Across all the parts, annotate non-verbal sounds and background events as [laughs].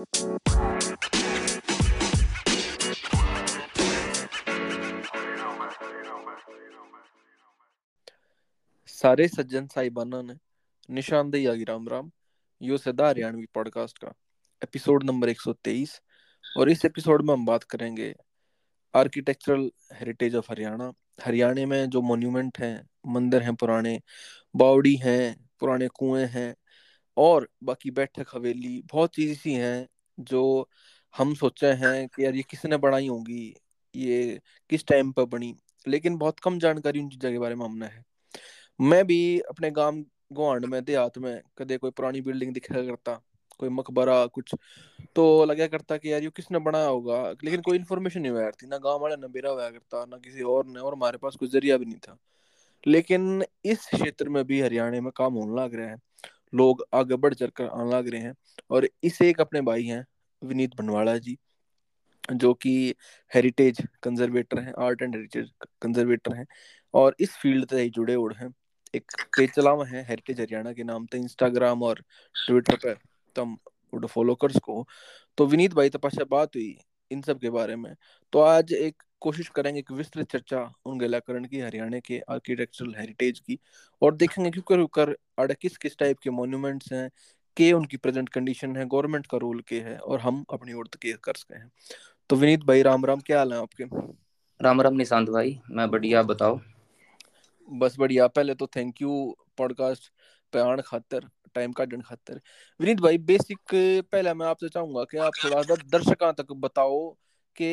सारे सज्जन साहिबाना ने निशानदेही आगे राम राम। यो सदा हरियाणवी पॉडकास्ट का। एपिसोड नंबर 123 और इस एपिसोड में हम बात करेंगे architectural heritage of Haryana. Haryana में जो मोन्यूमेंट हैं, मंदिर हैं, पुराने बावड़ी हैं, पुराने कुएँ हैं और बाकी बैठक हवेली बहुत चीज़ सी हैं जो हम सोचे हैं कि यार ये किसने बनाई होंगी, ये किस टाइम पर बनी, लेकिन बहुत कम जानकारी उन चीज़ों के बारे में हमने है। मैं भी अपने गाँव गुआंड में, देहात में कदे कोई पुरानी बिल्डिंग दिखा करता, कोई मकबरा, कुछ तो लगा करता कि यार ये किसने बनाया होगा, लेकिन कोई इन्फॉर्मेशन नहीं हुआ थी ना गाँव वाले, ने बेरा हुआ करता, ना किसी और ने, और हमारे पास कोई ज़रिया भी नहीं था। लेकिन इस क्षेत्र में भी हरियाणा में काम होने लग रहा हैं। लोग आगे बढ़ चढ़ कर आने लग रहे हैं। और इसे एक अपने भाई हैं, विनीत भंडवाड़ा जी, जो कि हेरिटेज कंजर्वेटर हैं आर्ट एंड हेरिटेज कंजर्वेटर हैं और इस फ़ील्ड से ही जुड़े हुए हैं। एक पेज चला हुआ है हेरिटेज हरियाणा के नाम से। इंस्टाग्राम और ट्विटर पर तम उनको फॉलो कर सको तो विनीत भाई तपाशा बात हुई इन सब के बारे में। तो आज एक कोशिश करेंगे कि विस्तृत चर्चा उन गलाकरण की, हरियाणा के आर्किटेक्चरल हेरिटेज की और देखेंगे क्यों कर कर आड़े किस किस टाइप के मोन्यूमेंट्स हैं? के उनकी प्रेजेंट कंडीशन है? गवर्नमेंट का रोल के है? और हम अपनी ओर के कर सके हैं। तो विनीत भाई राम राम क्या हाल है आपके? राम राम निशांत भाई मैं बढ़िया बताओ। बस बढ़िया पहले तो थैंक यू पॉडकास्ट पे आने खातर टाइम का जन खातर। विनीत भाई बेसिक पहले मैं आपसे चाहूँगा कि आप थोड़ा सा दर्शकों तक बताओ कि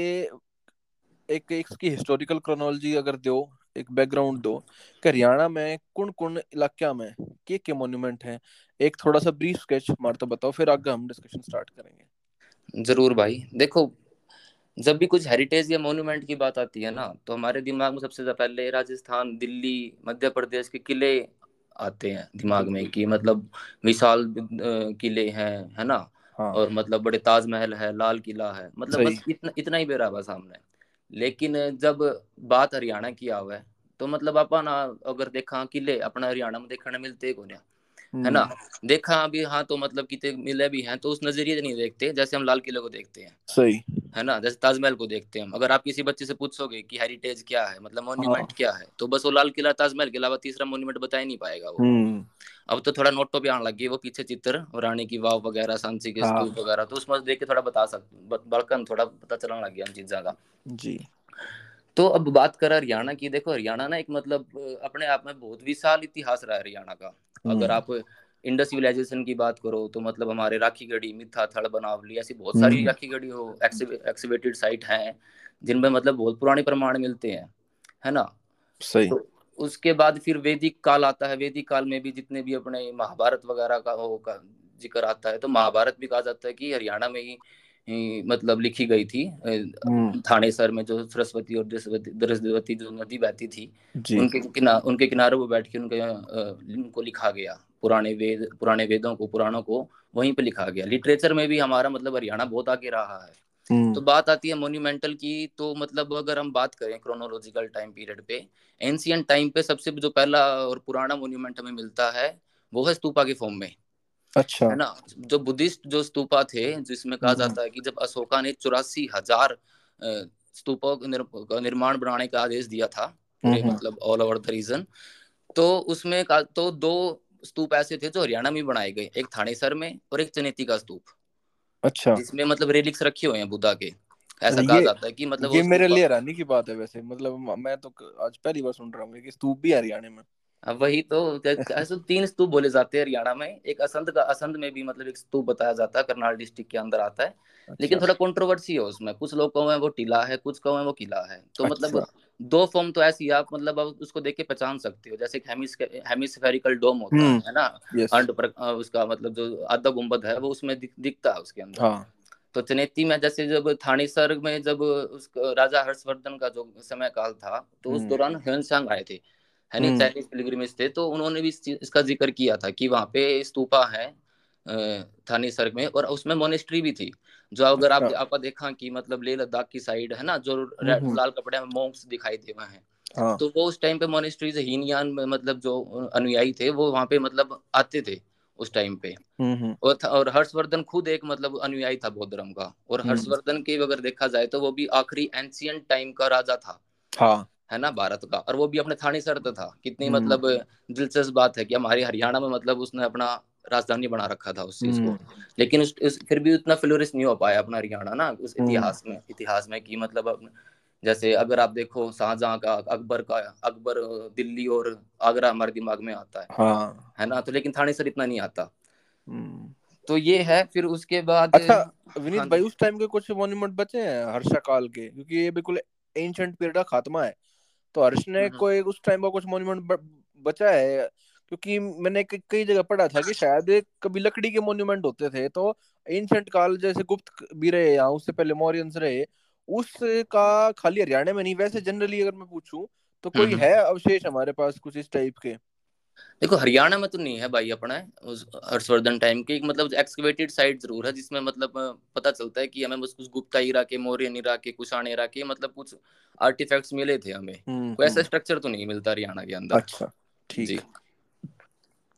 एक इसकी हिस्टोरिकल क्रोनोलॉजी अगर दो एक बैकग्राउंड दो। कि हरियाणा में कौन कौन इलाका में के के मोन्यूमेंट हैं? एक थोड़ा सा ब्रीफ स्केच मारता बताओ फिर आगे हम डिस्कशन स्टार्ट करेंगे। ज़रूर भाई। देखो जब भी कुछ हेरिटेज या मोन्यूमेंट की बात आती है ना तो हमारे दिमाग में सबसे ज़्यादा पहले राजस्थान दिल्ली मध्य प्रदेश के किले आते हैं दिमाग में कि मतलब विशाल किले हैं है ना? हाँ। और मतलब बड़े ताजमहल है लाल किला है। मतलब बस इतना इतना ही बेरा हुआ सामने। लेकिन जब बात हरियाणा की आवे तो मतलब अपन अगर देखा किले अपना हरियाणा में देखने मिलते को है ना हम्म। देखा अभी हाँ तो मतलब कितने मिले भी हैं तो उस नज़रिए से नहीं देखते जैसे हम लाल किले को देखते हैं सही है ना जैसे ताजमहल को देखते हैं अगर आप किसी बच्चे से पूछोगे कि हेरिटेज क्या है मतलब मोन्यूमेंट हाँ। क्या है तो बस वो लाल किला ताजमहल के अलावा तीसरा मोन्यूमेंट बता ही नहीं पाएगा वो हम्म। अब तो थोड़ा नोटो पे आने लगी वो पीछे चित्र रानी की वाव वगैरह सांची के स्तूप हाँ। वगैरह तो उसमें देख के थोड़ा बता सकते बड़कन थोड़ा पता चलने लग गया इन चीज़ों का जी तो अब बात कर हरियाणा की देखो हरियाणा ना एक मतलब अपने आप में बहुत विशाल इतिहास रहा है हरियाणा का अगर हम्म। आप इंडस सिविलाइजेशन की बात करो तो मतलब हमारे राखी गढ़ी मिथा थड़ बनावली ऐसी बहुत सारी हम्म। राखी गढ़ी हो एक्सिवेटेड साइट हैं जिनमें मतलब बहुत पुराने प्रमाण मिलते हैं है ना सही तो उसके बाद फिर वैदिक काल आता है वैदिक काल में भी जितने भी अपने महाभारत वगैरह का हो का ज़िक्र आता है तो महाभारत भी कहा जाता है कि हरियाणा में ही मतलब लिखी गई थी। हम्म। थानेसर में जो सरस्वती और दृष्टवती जो नदी बहती थी उनके किनारे उनके किनारे वो बैठ के उनके उनको लिखा गया। पुराने वेद पुराने वेदों को पुराणों को वहीं पे लिखा गया। लिटरेचर में भी हमारा मतलब हरियाणा बहुत आगे रहा है। हम्म। तो बात आती है मोन्यूमेंटल की तो मतलब अगर हम बात करें क्रोनोलॉजिकल टाइम पीरियड पे एंशियंट टाइम पे सबसे जो पहला और पुराना मोन्यूमेंट हमें मिलता है वो है स्तूपा के फॉर्म में। अच्छा। है ना? जो बुद्धिस्ट जो स्तूपा थे जिसमें कहा हम्म। जाता है कि जब अशोका ने चौरासी हज़ार स्तूपों का निर्माण बनाने का आदेश दिया था हम्म। मतलब ऑल ओवर द रीजन तो उसमें तो दो स्तूप ऐसे थे जो हरियाणा में बनाए गए एक थानेसर में और एक चनेती का स्तूप। अच्छा। जिसमें मतलब रेलिक्स रखे हुए हैं बुद्धा के। ऐसा कहा जाता है कि मतलब ये मेरे लिए हैरानी की बात है वैसे। मतलब मैं तो आज पहली बार सुन रहा हूँ कि स्तूप भी हरियाणा में। वही तो ऐसे तीन स्तूप बोले जाते हैं हरियाणा में। एक असंत का असंत में भी मतलब एक स्तूप बताया जाता है करनाल डिस्ट्रिक्ट के अंदर आता है। अच्छा। लेकिन थोड़ा कंट्रोवर्सी है उसमें। कुछ लोग कहो है वो टीला है कुछ कहो है वो किला है। तो मतलब अच्छा। मतलब दो फॉर्म तो ऐसी आप मतलब आप उसको देख के पहचान सकते हो। जैसे हेमिस्फेरिकल डोम होता हम्म, है ना अंड पर, उसका मतलब जो आधा गुंबद है वो उसमें दिखता है उसके अंदर। हाँ। तो चनेती में जैसे जब थानेसर में जब उस राजा हर्षवर्धन का जो समय काल था तो उस हम्म। दौरान ह्यूनसांग आए थे। है नहीं चाइनीज़ पिलग्रिमेज थे तो उन्होंने भी इसका ज़िक्र किया था कि वहाँ पे स्तूपा है थानी सर्ग में और उसमें मोनेस्ट्री भी थी जो अगर आप अच्छा। आपका देखा कि मतलब लेह लद्दाख की साइड है ना जो हम्म, हम्म। लाल कपड़े में मोंक्स दिखाई दे वहाँ हैं हाँ। तो वो उस टाइम पे मोनेस्ट्री से हीनयान में मतलब जो अनुयायी थे वो वहाँ पे मतलब आते थे उस टाइम पे हम्म, हम्म। और और हर्षवर्धन खुद एक मतलब अनुयायी था बौद्ध धर्म का और हम्म। हर्षवर्धन के अगर देखा जाए तो वो भी आखिरी एंशियंट टाइम का राजा था हाँ है ना भारत का। और वो भी अपने थानी शर्त था। कितनी हम्म। मतलब दिलचस्प बात है कि हमारे हरियाणा में मतलब उसने अपना राजधानी बना रखा था उस चीज़ को। हम्म। लेकिन उस, उस फिर भी उतना फ्लोरिश नहीं हो पाया अपना हरियाणा ना उस हम्म। इतिहास में। इतिहास में कि मतलब जैसे अगर आप देखो शाहजहां का अकबर का अकबर दिल्ली और आगरा हमारे दिमाग में आता है। हाँ। है ना तो लेकिन थाने सर इतना नहीं आता। तो ये है फिर उसके बाद अच्छा विनीत हाँ भाई उस टाइम के कुछ मॉन्यूमेंट बचे हैं हर्षा काल के? क्योंकि ये बिल्कुल एंशंट पीरियड का खात्मा है। तो हर्ष ने हम्म। कोई उस टाइम का कुछ मॉन्यूमेंट बचा है क्योंकि मैंने कई कई जगह पढ़ा था कि शायद कभी लकड़ी के मोन्यूमेंट होते थे तो एंशंट काल जैसे गुप्त भी रहे या उससे पहले मौर्यंस रहे उसका खाली हरियाणा में नहीं वैसे जनरली अगर मैं पूछूँ तो कोई हम्म। है अवशेष हमारे पास कुछ इस टाइप के देखो हरियाणा में तो नहीं है भाई अपना उस हर्षवर्धन टाइम के मतलब एक्सकवेटेड साइट ज़रूर है जिसमें मतलब पता चलता है कि हमें बस कुछ गुप्ता ईरा के मौर्य ईरा के कुषाण ईरा के मतलब कुछ आर्टिफैक्ट्स मिले थे हमें। हम्म कोई ऐसा हम्म, स्ट्रक्चर तो नहीं मिलता हरियाणा के अंदर। अच्छा ठीक जी।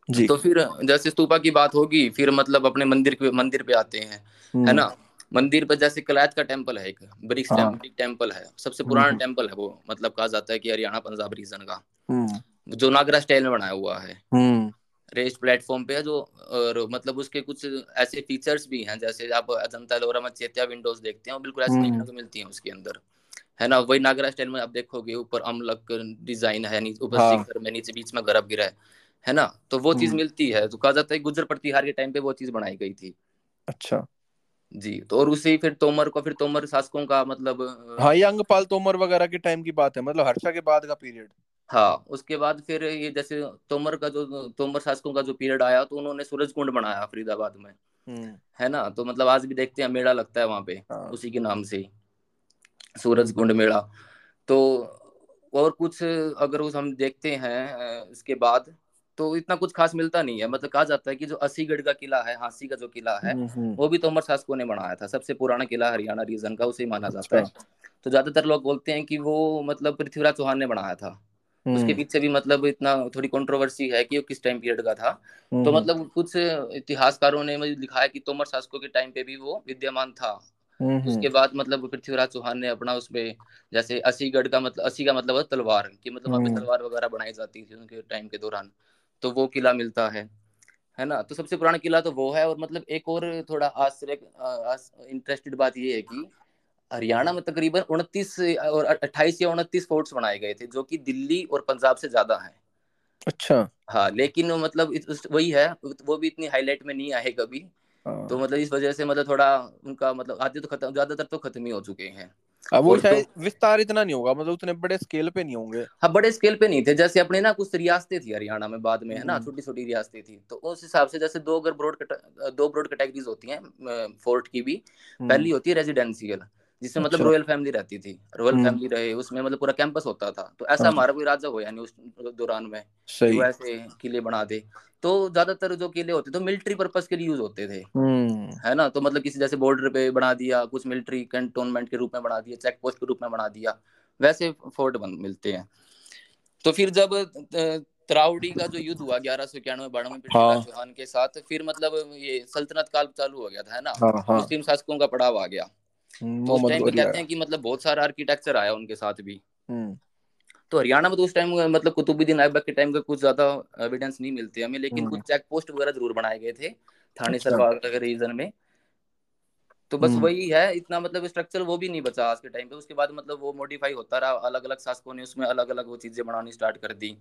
जी। तो फिर जैसे स्तूपा की बात होगी फिर मतलब अपने मंदिर के मंदिर पे आते हैं है हम्म। ना मंदिर पर जैसे कलायत का टेंपल है एक ब्रिक्स हाँ। टेंपल है सबसे हम्म, पुराना हम्म। टेंपल है वो मतलब कहा जाता है कि हरियाणा पंजाब रीजन का। हम्म जो नागरा स्टाइल में बनाया हुआ है। हम्म। रेस्ट प्लेटफॉर्म पे है जो और मतलब उसके कुछ ऐसे फीचर्स भी हैं जैसे आप अजंता लोरा में चेतिया विंडोज़ देखते हैं वो बिल्कुल ऐसे हम्म। देखने को मिलती हैं उसके अंदर। है ना? वही नागरा स्टाइल में आप देखोगे ऊपर अमलक डिज़ाइन है नीचे ऊपर हाँ। शिखर में नीचे बीच में गर्भ गिरा है। है ना? तो वो चीज़ हम्म। मिलती है। तो कहा जाता है गुजर प्रतिहार के टाइम पे वो चीज़ बनाई गई थी। अच्छा। जी तो और उसी फिर तोमर को फिर तोमर शासकों का मतलब हाँ ये अंगपाल तोमर वगैरह के टाइम की बात है मतलब हर्षा के बाद का पीरियड हाँ उसके बाद फिर ये जैसे तोमर का जो तोमर शासकों का जो पीरियड आया तो उन्होंने सूरज कुंड बनाया फरीदाबाद में। हम्म। है ना? तो मतलब आज भी देखते हैं मेला लगता है वहाँ पे हाँ। उसी के नाम से सूरज कुंड मेला। तो और कुछ अगर उस हम देखते हैं इसके बाद तो इतना कुछ खास मिलता नहीं है। मतलब कहा जाता है कि जो असीगढ़ का किला है हांसी का जो किला है हम्म, हम्म, वो भी तोमर शासकों ने बनाया था। सबसे पुराना किला हरियाणा रीजन का उसे माना जाता है। अच्छा। तो ज़्यादातर लोग बोलते हैं कि वो मतलब पृथ्वीराज चौहान ने बनाया था। उसके हम्म। पीछे भी मतलब इतना थोड़ी कंट्रोवर्सी है कि वो किस टाइम पीरियड का था। हम्म, तो मतलब कुछ इतिहासकारों ने मुझे लिखा है कि तोमर शासकों के टाइम पे भी वो विद्यमान था। हम्म, उसके बाद मतलब पृथ्वीराज चौहान ने अपना उसपे जैसे असीगढ़ का मतलब असी का मतलब तलवार की मतलब वहाँ पे तलवार वगैरह बनाई जाती थी उनके टाइम के दौरान। तो वो किला मिलता है है ना? तो सबसे पुराना किला तो वो है और मतलब एक और थोड़ा आश्चर्य इंटरेस्टेड बात ये है कि हरियाणा में तकरीबन उनतीस और अट्ठाईस या उनतीस फोर्ट्स बनाए गए थे जो कि दिल्ली और पंजाब से ज़्यादा हैं। अच्छा। हाँ लेकिन वो मतलब वही है वो भी इतनी हाईलाइट में नहीं आए कभी। तो हाँ मतलब इस वजह से मतलब थोड़ा उनका मतलब आधे तो खत्म ज़्यादातर तो खत्म ही हो चुके हैं। अब वो और तो विस्तार इतना नहीं होगा मतलब उतने बड़े स्केल पे नहीं होंगे। हाँ बड़े स्केल पे नहीं थे जैसे अपने ना कुछ रियासतें थी हरियाणा में बाद में है ना हम्म, छोटी छोटी रियासतें थी। तो उस हिसाब से जैसे दो अगर ब्रॉड दो ब्रॉड कैटेगरीज होती हैं फोर्ट की भी हम्म, पहली होती है रेजिडेंशियल जिसमें मतलब अच्छा। रॉयल फैमिली रहती थी रॉयल हम्म। फैमिली रहे उसमें मतलब पूरा कैंपस होता था। तो ऐसा हाँ। हमारा कोई राजा हो यानी उस दौरान में सही। ऐसे किले बना दे। तो ज़्यादातर जो किले होते थे मिलिट्री पर्पज के लिए यूज़ होते थे। हम्म। है ना? तो मतलब किसी जैसे बॉर्डर पे बना दिया कुछ मिलिट्री कैंटोनमेंट के रूप में बना दिया चेक पोस्ट के रूप में बना दिया वैसे फोर्ट बन मिलते हैं। तो फिर जब त्रावड़ी का जो युद्ध हुआ ग्यारह सौ इक्यानवे बानवे हाँ। चौहान के साथ फिर मतलब ये सल्तनत काल चालू हो गया था है ना? हाँ हाँ। मुस्लिम शासकों का पड़ाव आ गया। हम्म, तो उस टाइम पे कहते हैं कि मतलब बहुत सारा आर्किटेक्चर आया उनके साथ भी। हम्म। तो हरियाणा में तो उस टाइम मतलब कुतुबुद्दीन ऐबक के टाइम का कुछ ज़्यादा एविडेंस नहीं मिलते हमें लेकिन हम्म। कुछ चेक पोस्ट वगैरह ज़रूर बनाए गए थे थाने सरकार सरवाग के रीजन में। तो बस वही है इतना मतलब स्ट्रक्चर वो भी नहीं बचा आज के टाइम पे। उसके बाद मतलब वो मॉडिफाई होता रहा अलग अलग शासकों ने उसमें अलग अलग वो चीज़ें बनानी स्टार्ट कर दी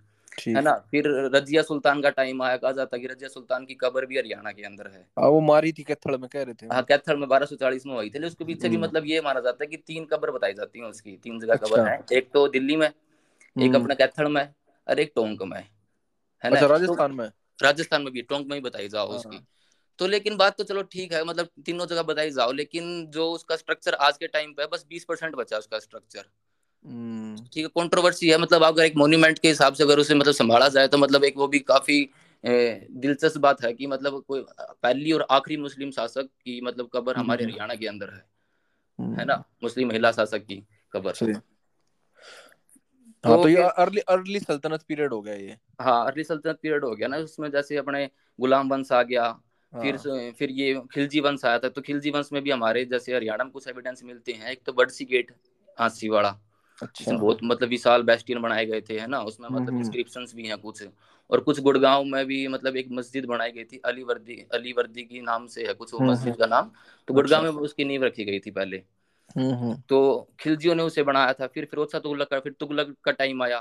है ना? फिर रजिया सुल्तान का टाइम आया कहा जाता है कि रजिया सुल्तान की कब्र भी हरियाणा के अंदर है। हाँ वो मारी थी कैथल में कह रहे थे हाँ कैथल में बारह सौ चालीस में हुई थी उसके पीछे भी मतलब ये माना जाता है कि तीन कब्र बताई जाती है उसकी तीन जगह अच्छा। कब्र है एक तो दिल्ली में एक अपना कैथल में और एक टोंक में है ना? अच्छा तो राजस्थान में? राजस्थान में भी टोंक में ही बताई जाओ उसकी। हाँ तो लेकिन बात तो चलो ठीक है मतलब तीनों जगह बताई जाओ लेकिन जो उसका स्ट्रक्चर आज के टाइम पे है बस बीस परसेंट बचा उसका स्ट्रक्चर हम्म। ठीक है कंट्रोवर्सी है मतलब अगर एक मोन्यूमेंट के हिसाब से अगर उसे मतलब संभाला जाए तो मतलब एक वो भी काफ़ी दिलचस्प बात है कि मतलब कोई पहली और आखिरी मुस्लिम शासक की मतलब कब्र हमारे हम्म, हरियाणा के अंदर है। है हम्म, ना मुस्लिम महिला शासक की कब्र। हाँ तो, तो ये अर्ली अर्ली सल्तनत पीरियड हो गया ये। हाँ अर्ली सल्तनत पीरियड हो गया ना उसमें जैसे अपने गुलाम वंश आ गया हाँ। फिर फिर ये खिलजी वंश आया था तो खिलजी वंश में भी हमारे जैसे हरियाणा में कुछ एविडेंस मिलते हैं। एक तो बड़सी गेट हांसी वाला अच्छा। बहुत मतलब विशाल बेस्टियन बनाए गए थे है ना? उसमें मतलब इंस्क्रिप्शन हम्म, हम्म। भी हैं कुछ। और कुछ गुड़गांव में भी मतलब एक मस्जिद बनाई गई थी अली वर्दी अली वर्दी की नाम से है कुछ हम्म, मस्जिद का नाम। तो गुड़गांव अच्छा। में उसकी नींव रखी गई थी पहले। तो खिलजियों ने उसे बनाया था। फिर फिरोज शाह तुगलक का फिर तुगलक का टाइम आया।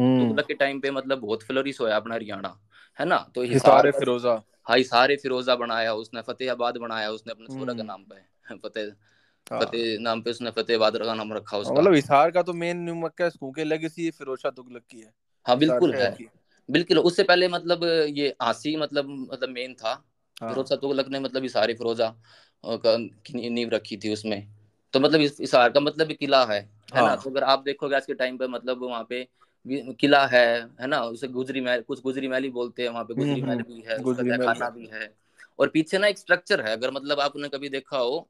तुगलक के टाइम पे मतलब बहुत फ्लोरिश होया अपना हरियाणा। है ना? तो हिसार फिरोजा। हाँ सारे फिरोजा बनाया उसने फतेहाबाद बनाया उसने अपने सूरज के नाम पे। फतेह हाँ। फतेह नाम पे उसने फतेहाबाद का नाम रखा उसका। मतलब हिसार का तो मेन मक्का के लेगेसी फिरोज शाह तुगलक की है। हाँ बिल्कुल है। बिल्कुल उससे पहले मतलब ये आसी मतलब मतलब मेन था। हाँ। फिरोज शाह तुगलक ने मतलब सारी फिरोजा की नींव रखी थी उसमें। तो मतलब हिसार का मतलब किला है है ना? हाँ। तो अगर आप देखोगे आज के टाइम पे मतलब वहाँ पे किला है है ना उसे गुजरी महल कुछ गुजरी महल ही बोलते हैं वहाँ पे गुजरी हम्म, महल हम्म। भी है उसका खाना भी है और पीछे ना एक स्ट्रक्चर है अगर मतलब आपने कभी देखा हो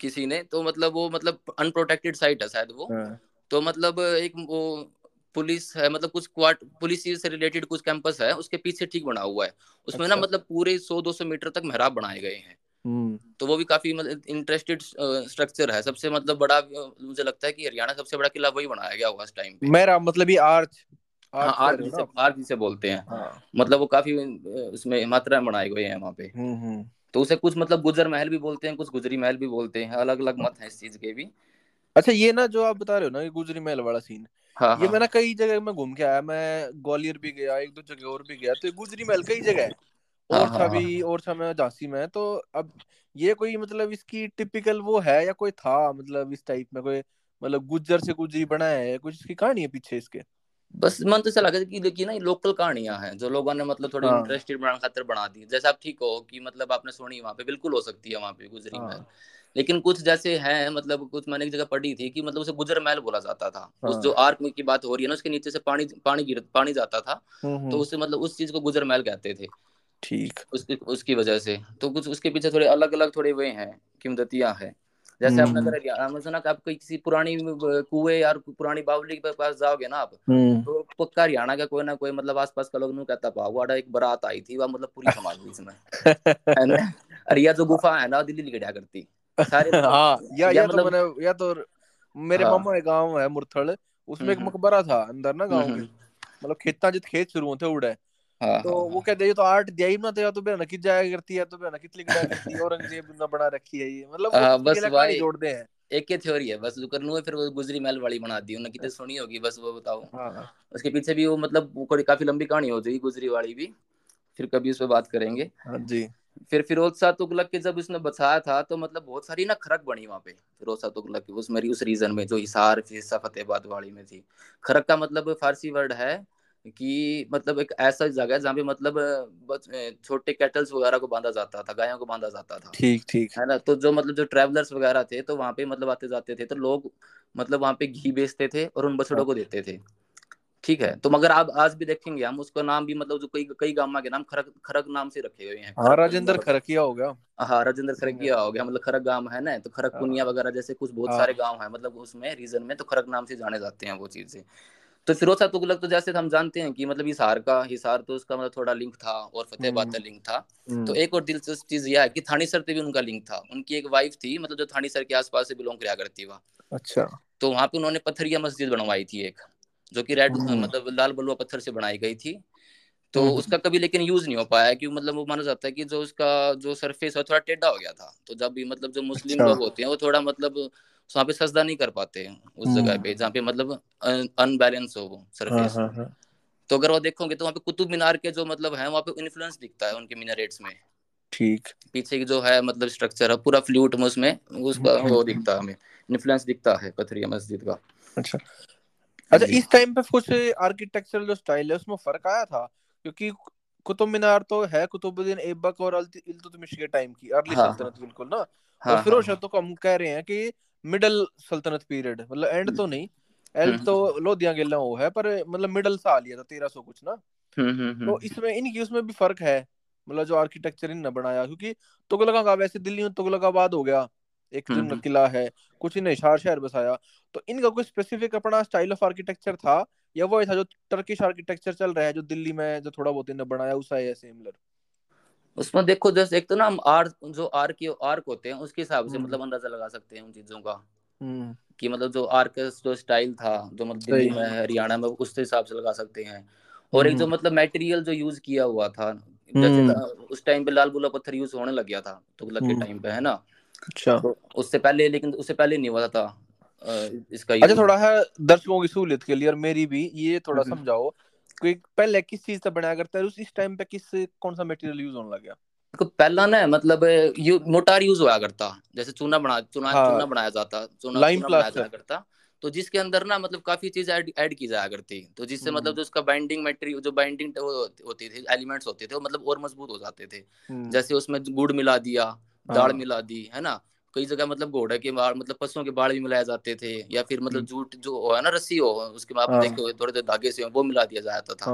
किसी ने तो मतलब वो मतलब अनप्रोटेक्टेड साइट है शायद वो हाँ। तो मतलब एक वो पुलिस है मतलब कुछ क्वार्ट पुलिस से रिलेटेड कुछ कैंपस है उसके पीछे ठीक बना हुआ है उसमें अच्छा। ना मतलब पूरे सौ दो सौ मीटर तक मेहराब बनाए गए हैं। तो वो भी काफ़ी मतलब इंटरेस्टेड स्ट्रक्चर है। सबसे मतलब बड़ा मुझे लगता है कि हरियाणा सबसे बड़ा किला वही बनाया गया होगा उस टाइम पे। मेरा मतलब ये आर्च हाँ आर्च जिसे आर्च जिसे बोलते हैं। हाँ। मतलब वो काफ़ी उसमें मात्रा में बनाए गए हैं वहाँ पे। हम्म, हम्म। तो उसे कुछ मतलब गुजर महल भी बोलते हैं कुछ गुजरी महल भी बोलते हैं। अलग अलग मत है इस चीज़ के भी। अच्छा ये ना जो आप बता रहे हो ना ये गुजरी महल वाला सीन हाँ, ये हाँ. मैं ना कई जगह में घूम के आया। मैं ग्वालियर भी गया एक दो जगह और भी गया। तो गुजरी महल कई जगह हाँ, और हाँ, भी और था मैं झांसी में तो अब ये कोई मतलब इसकी टिपिकल वो है या कोई था मतलब इस टाइप में कोई मतलब गुज्जर से गुजरी बनाया है कुछ इसकी कहानी है पीछे इसके बस मन तो लगा कि देखिए ना ये लोकल कहानियाँ हैं जो लोगों ने मतलब थोड़ी इंटरेस्टेड हाँ। बनाने खातिर बना दी जैसे आप ठीक हो कि मतलब आपने सुनी वहाँ पे बिल्कुल हो सकती है वहाँ पे गुजरी हाँ। महल लेकिन कुछ जैसे हैं मतलब कुछ मैंने एक जगह पढ़ी थी कि मतलब उसे गुजर महल बोला जाता था हाँ। उस जो आर्क की बात हो रही है ना उसके नीचे से पानी पानी गिर पानी जाता था हम्म, तो हम्म। उसे मतलब उस चीज़ को गुजर महल कहते थे ठीक। उसकी उसकी वजह से। तो कुछ उसके पीछे थोड़े अलग अलग थोड़े वे हैं कीमतियाँ हैं। जैसे आपने अगर सुना कि आप किसी पुरानी कुएँ या पुरानी बावली के पास जाओगे ना आप हम्म। तो पक्का हरियाणा का कोई ना कोई मतलब आसपास का लोग कहता पाओ एक बारात आई थी वह मतलब पूरी समाज हुई इसमें। [laughs] अरे जो गुफा है ना दिल्ली लिखा करती। सारे हाँ या या, तो मतलब, मैंने या तो मेरे हाँ, मामा का गाँव है मुरथल उसमें एक हम्म, हम्म। मकबरा था अंदर ना गाँव के। मतलब खेता जित खेत शुरू होते उड़े। हाँ, तो हाँ, वो हाँ। कहते हैं तो आर्ट दिया ही ना तो या तो बेना कित जाया करती है तो बेना कित लिखा करती है औरंगज़ेब ने बना रखी है ये। मतलब वो बस भाई जोड़ते हैं। एक ही थ्योरी है बस कर लूँ फिर वो गुजरी महल वाली बना दी उन्होंने कितने सुनी होगी बस वो बताओ। उसके पीछे भी वो मतलब वो काफ़ी लंबी कहानी हो जाएगी गुजरी वाली भी फिर कभी उस पर बात करेंगे। जी। फिर फिरोज शाह तुगलक के जब उसने बसाया था तो मतलब बहुत सारी ना खरक बनी वहाँ पे फिरोज शाह तुगलक की उस मेरी उस रीजन में जो हिसार हिस्सा फतेहबाद वाली में थी। खरक का मतलब फारसी वर्ड है कि मतलब एक ऐसा जगह है जहाँ पे मतलब छोटे कैटल्स वगैरह को बांधा जाता था गायों को बांधा जाता था। ठीक ठीक। है ना? तो जो मतलब जो ट्रेवलर्स वगैरह थे तो वहाँ पे मतलब आते जाते थे तो लोग मतलब वहाँ पे घी बेचते थे और उन बछड़ों को देते थे। ठीक है? तो मगर आप आज भी देखेंगे हम उसका नाम भी मतलब जो कई कई गाँव के नाम खरक खरक नाम से रखे हुए हैं। हाँ राजेंद्र खरकिया हो गया। हाँ राजेंद्र खरकिया हो गया मतलब खरक गाँव है ना? तो खरक पुनिया हाँ। वगैरह जैसे कुछ बहुत हाँ। सारे गाँव है मतलब उसमें रीजन में तो खरक नाम से जाने जाते हैं वो चीज़ें। तो फिरोज शाह तुगलक तो जैसे हम जानते हैं कि मतलब हिसार का हिसार तो उसका मतलब थोड़ा लिंक था और फतेहबाद का लिंक हम्म। था तो हम्म। एक और दिलचस्प चीज़ यह है कि थानी सर से भी उनका लिंक था उनकी एक वाइफ थी मतलब जो थानी सर के आसपास से बिलोंग किया करती वह अच्छा तो वहाँ पे उन्होंने पत्थरिया मस्जिद बनवाई थी एक जो कि रेड हम्म। मतलब लाल बलुआ पत्थर से बनाई गई थी तो उसका कभी लेकिन यूज़ नहीं हो पाया क्योंकि मतलब वो माना जाता है कि जो उसका जो सरफेस है थोड़ा टेढ़ा हो गया था तो जब भी मतलब जो मुस्लिम अच्छा। लोग होते हैं वो थोड़ा मतलब वहाँ पे सजदा नहीं कर पाते उस जगह पे जहाँ पे मतलब अनबैलेंस हो वो सरफेस हाँ, हाँ, हाँ. तो अगर वो देखोगे तो वहाँ पे कुतुब मीनार के जो मतलब है वहाँ पे इन्फ्लुएंस दिखता है उनके मीनारेट्स में। ठीक। पीछे की जो है मतलब स्ट्रक्चर है पूरा फ्लूट में उसमें उसका वो दिखता है हमें। इन्फ्लुएंस दिखता है पथरिया मस्जिद का। अच्छा। अच्छा इस टाइम पे कुछ आर्किटेक्चरल जो स्टाइल है उसमें फ़र्क आया था? क्योंकि कुतुब मीनार तो है कुतुबुद्दीन ऐबक और इल्तुतमिश के टाइम की अर्ली हाँ, सल्तनत हाँ, बिल्कुल ना। हाँ, और फिरोज शाह तो हम कह रहे हैं कि मिडल सल्तनत पीरियड मतलब एंड हम्म। तो नहीं एंड हम्म। तो लोधिया गेला वो है पर मतलब मिडल सा लिया था तेरह सौ कुछ ना। हम्म, तो इसमें इनकी उसमें भी फ़र्क है मतलब जो आर्किटेक्चर इनने बनाया क्योंकि तुगलका का वैसे दिल्ली में तुगलकाबाद हो गया एक किला है कुछ इन्हें हिसार शहर बसाया। तो इनका कोई स्पेसिफिक अपना स्टाइल ऑफ़ आर्किटेक्चर था या वो ऐसा जो टर्किश आर्किटेक्चर चल रहा है जो दिल्ली में जो थोड़ा बहुत इन्हें बनाया उसा है सिमिलर उसमें देखो जैसे एक तो ना हम आर्क जो आर्क आर्क होते हैं उसके हिसाब से मतलब अंदाज़ा लगा सकते हैं उन चीज़ों का। कि मतलब जो आर्क जो स्टाइल था जो मतलब दिल्ली में हरियाणा में उस हिसाब से लगा सकते हैं। और एक जो मतलब मटेरियल जो यूज़ किया हुआ था जैसे उस टाइम पे लाल बुला पत्थर यूज़ होने लग गया था तुगलक के टाइम पे है ना? अच्छा। तो उससे पहले लेकिन उससे पहले नहीं हुआ था। इसका अच्छा थोड़ा है दर्शकों की सहूलियत के लिए और मेरी भी ये थोड़ा समझाओ कोई पहले किस चीज़ से बनाया करता है उस इस टाइम पे किस कौन सा मटेरियल यूज़ होने लग गया? पहला ना मतलब यू, मोटार यूज़ हुआ करता जैसे चूना बना चूना हाँ, चूना बनाया जाता चूना चूना बनाया जाया करता। तो जिसके अंदर ना मतलब काफ़ी चीज़ ऐड ऐड की जाया करती। तो जिससे मतलब जो उसका बाइंडिंग मटेरियल जो बाइंडिंग होती थी एलिमेंट्स होते थे वो मतलब और मज़बूत हो जाते थे। जैसे उसमें गुड़ मिला दिया दाल मिला दी है ना? कई जगह मतलब घोड़े के बाल मतलब पशुओं के बाल भी मिलाए जाते थे या फिर मतलब जूट जो है ना रस्सी हो उसके आप देखे थोड़े थोड़े धागे से वो मिला दिया जाता था।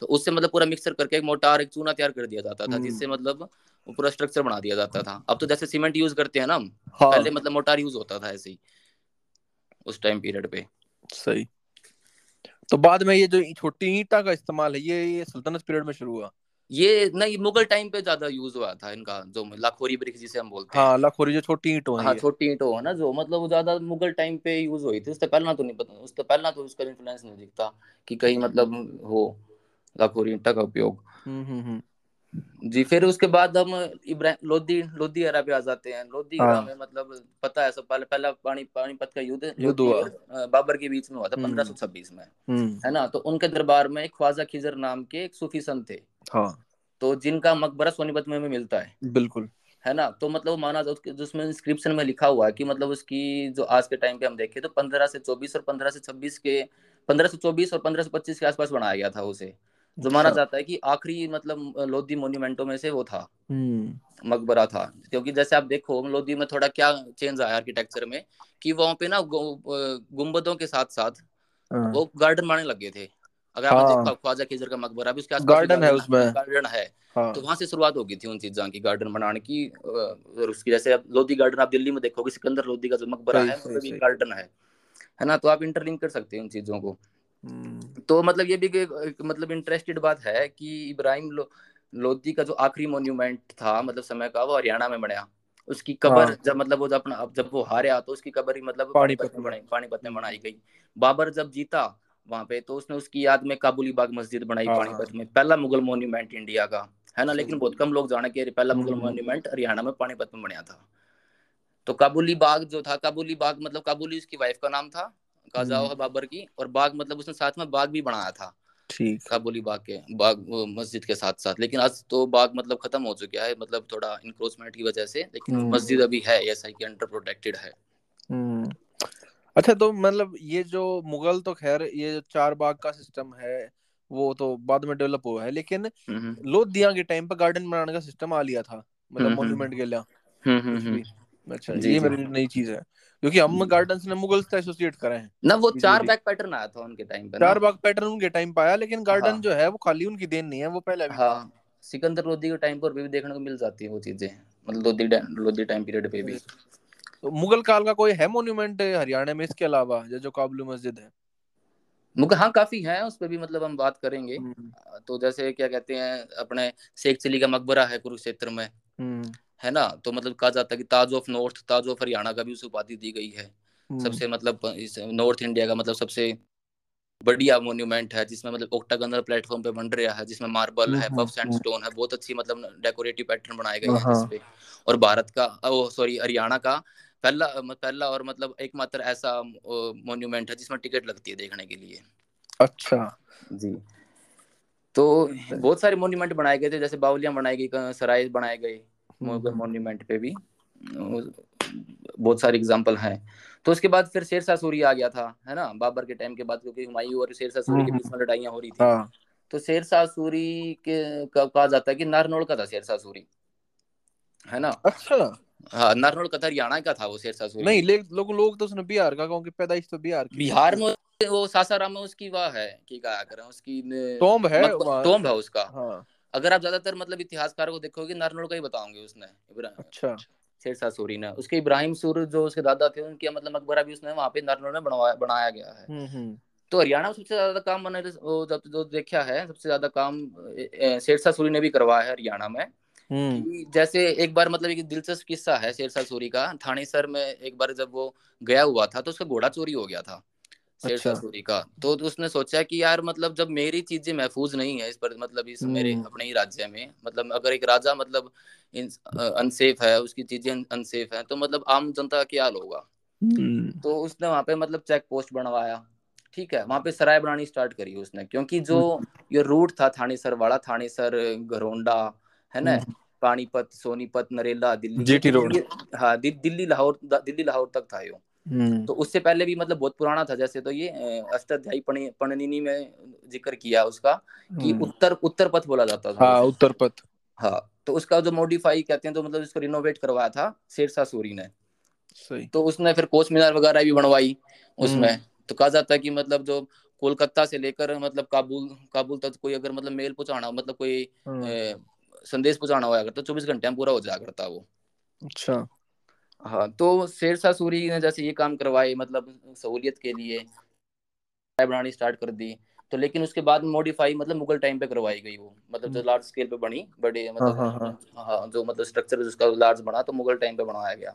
तो उससे मतलब पूरा मिक्सर करके एक मोटार एक चूना तैयार कर दिया जाता था जिससे मतलब पूरा स्ट्रक्चर बना दिया जाता था। अब तो जैसे सीमेंट यूज़ करते हैं ना हम पहले मतलब मोटार यूज़ होता था ऐसे ही उस टाइम पीरियड पे। सही। तो बाद में ये जो छोटी ईटा का इस्तेमाल है ये ये सल्तनत पीरियड में शुरू हुआ? ये नहीं मुगल टाइम पे ज़्यादा यूज़ हुआ था इनका जो लाखोरी ब्रिक्स जिसे हम बोलते हैं हाँ लाखोरी जो छोटी ईंटों है हाँ छोटी ईंटों है ना जो मतलब वो ज़्यादा मुगल टाइम पे यूज़ हुई थी उससे पहला तो नहीं पता उससे पहला तो उसका इन्फ्लुएंस नहीं दिखता कि कहीं मतलब हो लाखोरी ईंटा का उपयोग हम्म हम्म, हम्म। जी फिर उसके बाद हम इब्राहिम लोधी लोधी एरा पे आ जाते हैं लोधी एरा हाँ। में मतलब पता है सब पहले पहला पानी पानीपत का युद्ध युद्ध हुआ बाबर के बीच में हुआ था। पंद्रह सौ छब्बीस में। है ना तो उनके दरबार में ख्वाजा खिजर नाम के एक सूफी संत थे हाँ। तो जिनका मकबरा सोनीपत में मिलता है। बिल्कुल। है ना? तो मतलब माना जिसमें इंस्क्रिप्शन में लिखा हुआ है कि मतलब उसकी जो आज के टाइम पे हम देखें तो पंद्रह से चौबीस और पंद्रह से छब्बीस के पंद्रह से चौबीस और पंद्रह से पच्चीस के आसपास बनाया गया था उसे। जो माना अच्छा। जाता है कि आखिरी मतलब लोधी मोन्यूमेंटो में से वो था। हम्म। मकबरा था। क्योंकि जैसे आप देखो लोधी में थोड़ा क्या चेंज आया आर्किटेक्चर में कि वहाँ पे ना गुम्बदों के साथ साथ हाँ। वो गार्डन बनाने लगे थे। अगर हाँ। आप देखो ख्वाजा खिजर का मकबरा अभी उसके आसपास गार्डन है उसमें। गार्डन है। हाँ। तो वहाँ से शुरुआत होगी थी उन चीज़ों की गार्डन बनाने की और उसकी जैसे आप लोधी गार्डन आप दिल्ली में देखोगे सिकंदर लोधी का जो मकबरा है वो भी गार्डन है। है ना? तो आप इंटरलिंक कर सकते हैं उन चीज़ों को। हम्म। तो मतलब ये भी मतलब इंटरेस्टेड बात है कि इब्राहिम लो, लोधी का जो आखिरी मोन्यूमेंट था मतलब समय का वो हरियाणा में बनाया उसकी कबर हाँ। जब मतलब वो जब अपना जब वो हारे तो उसकी कबर ही मतलब पानीपत में बनाई पानीपत में बनाई गई। बाबर जब जीता वहाँ पे तो उसने उसकी याद में काबुली बाग मस्जिद बनाई हाँ, पानीपत हाँ। में पहला मुगल मोन्यूमेंट इंडिया का है ना लेकिन बहुत कम लोग जाने के पहला मुगल मोन्यूमेंट हम्म। हरियाणा में पानीपत में बनाया था तो काबुली बाग जो था काबुली बाग मतलब काबुली उसकी वाइफ का नाम था काजाओ है बाबर की और बाग मतलब उसने साथ में बाग भी बनाया था ठीक काबुली बाग के बाग मस्जिद के साथ साथ लेकिन आज तो बाग मतलब खत्म हो चुका है मतलब थोड़ा इंक्रोचमेंट की वजह से लेकिन हम्म। मस्जिद अभी है ऐसा के अंडर प्रोटेक्टेड है हम्म। अच्छा तो मतलब ये जो मुगल तो खैर ये जो चार बाग का सिस्टम है वो तो बाद में डेवलप हुआ है लेकिन हम्म, लोधिया के टाइम पर गार्डन बनाने का सिस्टम आ लिया था मतलब मॉन्यूमेंट के लिए। अच्छा ये मेरी नई चीज़ है क्योंकि हम गार्डन ने मुगल से एसोसिएट करे हैं। ना वो चार बैग पैटर्न आया था उनके टाइम पर चार बाग पैटर्न उनके टाइम पे आया लेकिन गार्डन हाँ। जो है वो खाली उनकी देन नहीं है वो पहले भी। हाँ सिकंदर लोधी के टाइम पर भी देखने को मिल जाती है वो चीज़ें मतलब लोधी लोधी टाइम पीरियड पे भी। तो मुगल काल का कोई है मोन्यूमेंट हरियाणा में इसके अलावा जो काबुली मस्जिद है मुगल हाँ काफ़ी है उस पर भी मतलब हम बात करेंगे हम्म। तो जैसे क्या कहते हैं अपने शेख चिली का मकबरा है कुरुक्षेत्र में हम्म। है ना तो मतलब कहा जाता है कि Taj of north Taj of Haryana का भी उसे उपाधि दी गई है हम्म। सबसे मतलब इस नॉर्थ इंडिया का मतलब सबसे बढ़िया मोन्यूमेंट है जिसमें मतलब ओक्टागनल प्लेटफॉर्म पे बन रहा है जिसमें मार्बल है पफ एंड स्टोन है बहुत अच्छी मतलब डेकोरेटिव पैटर्न बनाए गए हैं हाँ। जिसपे और भारत का ओ सॉरी हरियाणा का पहला पहला और मतलब एकमात्र ऐसा मोन्यूमेंट है जिसमें टिकट लगती है देखने के लिए। अच्छा। जी। तो बहुत सारे मोन्यूमेंट बनाए गए थे जैसे बावलियाँ बनाई गई सराय बनाए गए मॉन्यूमेंट पे भी। बहुत सारे एग्ज़ाम्पल हैं। तो उसके बाद फिर शेरशाह सूरी आ गया था है ना बाबर के टाइम के बाद क्योंकि हुमायूं और शेरशाह सूरी के हम्म, बीच में लड़ाइयाँ हो रही थी। हाँ। तो शेरशाह सूरी के कहा जाता है कि नारनौल का था शेरशाह सूरी है ना? अच्छा। हाँ नारनौल का था हरियाणा का था वो शेरशाह सूरी नहीं लोग लोग तो उसने बिहार का क्योंकि पैदाइश तो बिहार की। बिहार में वो सासाराम में उसकी वाह है की कहा करें उसकी टोम्ब है टोम्ब है उसका। हाँ। अगर आप ज़्यादातर मतलब इतिहासकार को देखोगे नारनौल का ही बताओगे उसने अच्छा। शेरशाह सूरी ने। उसके इब्राहिम सूर जो उसके दादा थे उनके मतलब मकबरा भी उसने वहाँ पे नारनौल में बनवाया बनाया गया है। हम्म हम्म। तो हरियाणा में सबसे ज़्यादा काम मैंने जो देखा है सबसे ज़्यादा काम शेरशाह सूरी ने भी करवाया है हरियाणा में। जैसे एक बार मतलब एक दिलचस्प किस्सा है शेरशाह सूरी का। थानेसर में एक बार जब वो गया हुआ था तो उसका घोड़ा चोरी हो गया था शेरशाह अच्छा। सूरी का। तो उसने सोचा कि यार मतलब जब मेरी चीज़ें महफूज नहीं है इस पर मतलब इस मेरे हम्म। अपने ही राज्य में मतलब अगर एक राजा मतलब अनसेफ है उसकी चीज़ें अनसेफ है तो मतलब आम जनता का क्या हाल होगा? हम्म। तो उसने वहाँ पे मतलब चेक पोस्ट बनवाया ठीक है? वहाँ पे सराय बनानी स्टार्ट करी उसने क्योंकि जो हम्म। ये रूट था थानेसर वाला थानेसर घरोंडा है ना? हम्म, पानीपत सोनीपत नरेला दिल्ली। GT road. हाँ दि, दिल्ली लाहौर दिल्ली लाहौर तक था यो। हम्म। तो उससे पहले भी मतलब बहुत पुराना था जैसे तो ये अष्टाध्यायी पणनिनी में ज़िक्र किया उसका कि हम्म। उत्तर उत्तर पथ बोला जाता था हाँ उत्तर पथ हाँ तो उसका जो मॉडिफाई कहते हैं तो मतलब इसको रिनोवेट करवाया था शेरशाह सूरी ने। सही। तो उसने फिर कोच मीनार वगैरह भी बनवाई उसमें। तो कहा जाता है कि मतलब जो कोलकाता से लेकर मतलब काबुल काबुल तक कोई अगर मतलब मेल पहुंचाना मतलब कोई संदेश पहुंचाना होया करता चौबीस घंटे में पूरा हो जाया करता वो। अच्छा। हाँ तो शेरशाह सूरी ने जैसे ये काम करवाए मतलब सहूलियत के लिए बनानी स्टार्ट कर दी तो लेकिन उसके बाद मॉडिफाई मतलब मुगल टाइम पे करवाई गई वो मतलब जो हम्म, लार्ज स्केल पे बनी बड़े हाँ हाँ हाँ। मतलब हाँ जो मतलब स्ट्रक्चर जिसका लार्ज बना तो मुगल टाइम पे बनाया गया।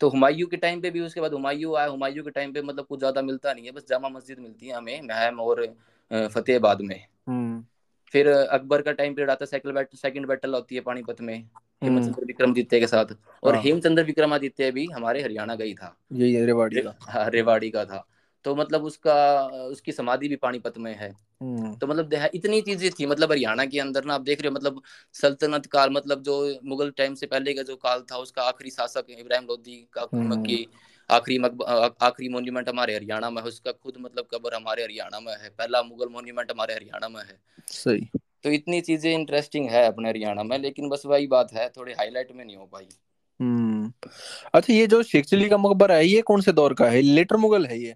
तो हुमायूं के टाइम पे भी उसके बाद हुमायूं आया हुमायूं के टाइम पे मतलब कुछ ज़्यादा मिलता नहीं है बस जामा मस्जिद मिलती है हमें महम और फतेहाबाद में। हम्म। फिर अकबर का टाइम पीरियड आता है सेकंड बैटल सेकंड बैटल होती है पानीपत में हम्म। हेमचंद्र विक्रमादित्य के साथ। और हाँ। हेमचंद्र विक्रमादित्य भी हमारे हरियाणा का ही था। यही रेवाड़ी का। हाँ, रेवाड़ी का था। तो मतलब उसका उसकी समाधि भी पानीपत में है। हम्म। तो मतलब इतनी चीज़ें थी मतलब हरियाणा के अंदर ना आप देख रहे हो मतलब सल्तनत काल मतलब जो मुगल टाइम से पहले का जो काल था उसका आखिरी शासक इब्राहिम लोदी का हम्म। की आखिरी आखिरी मोन्यूमेंट हमारे हरियाणा में है उसका खुद मतलब कब्र हमारे हरियाणा में है पहला मुगल मोन्यूमेंट हमारे हरियाणा में है। सही। तो इतनी चीज़ें इंटरेस्टिंग है अपने हरियाणा में लेकिन बस वही बात है थोड़ी हाईलाइट में नहीं हो पाई। हम्म। अच्छा ये जो शेख चिल्ली का मकबरा है ये कौन से दौर का है? लेटर मुगल है ये?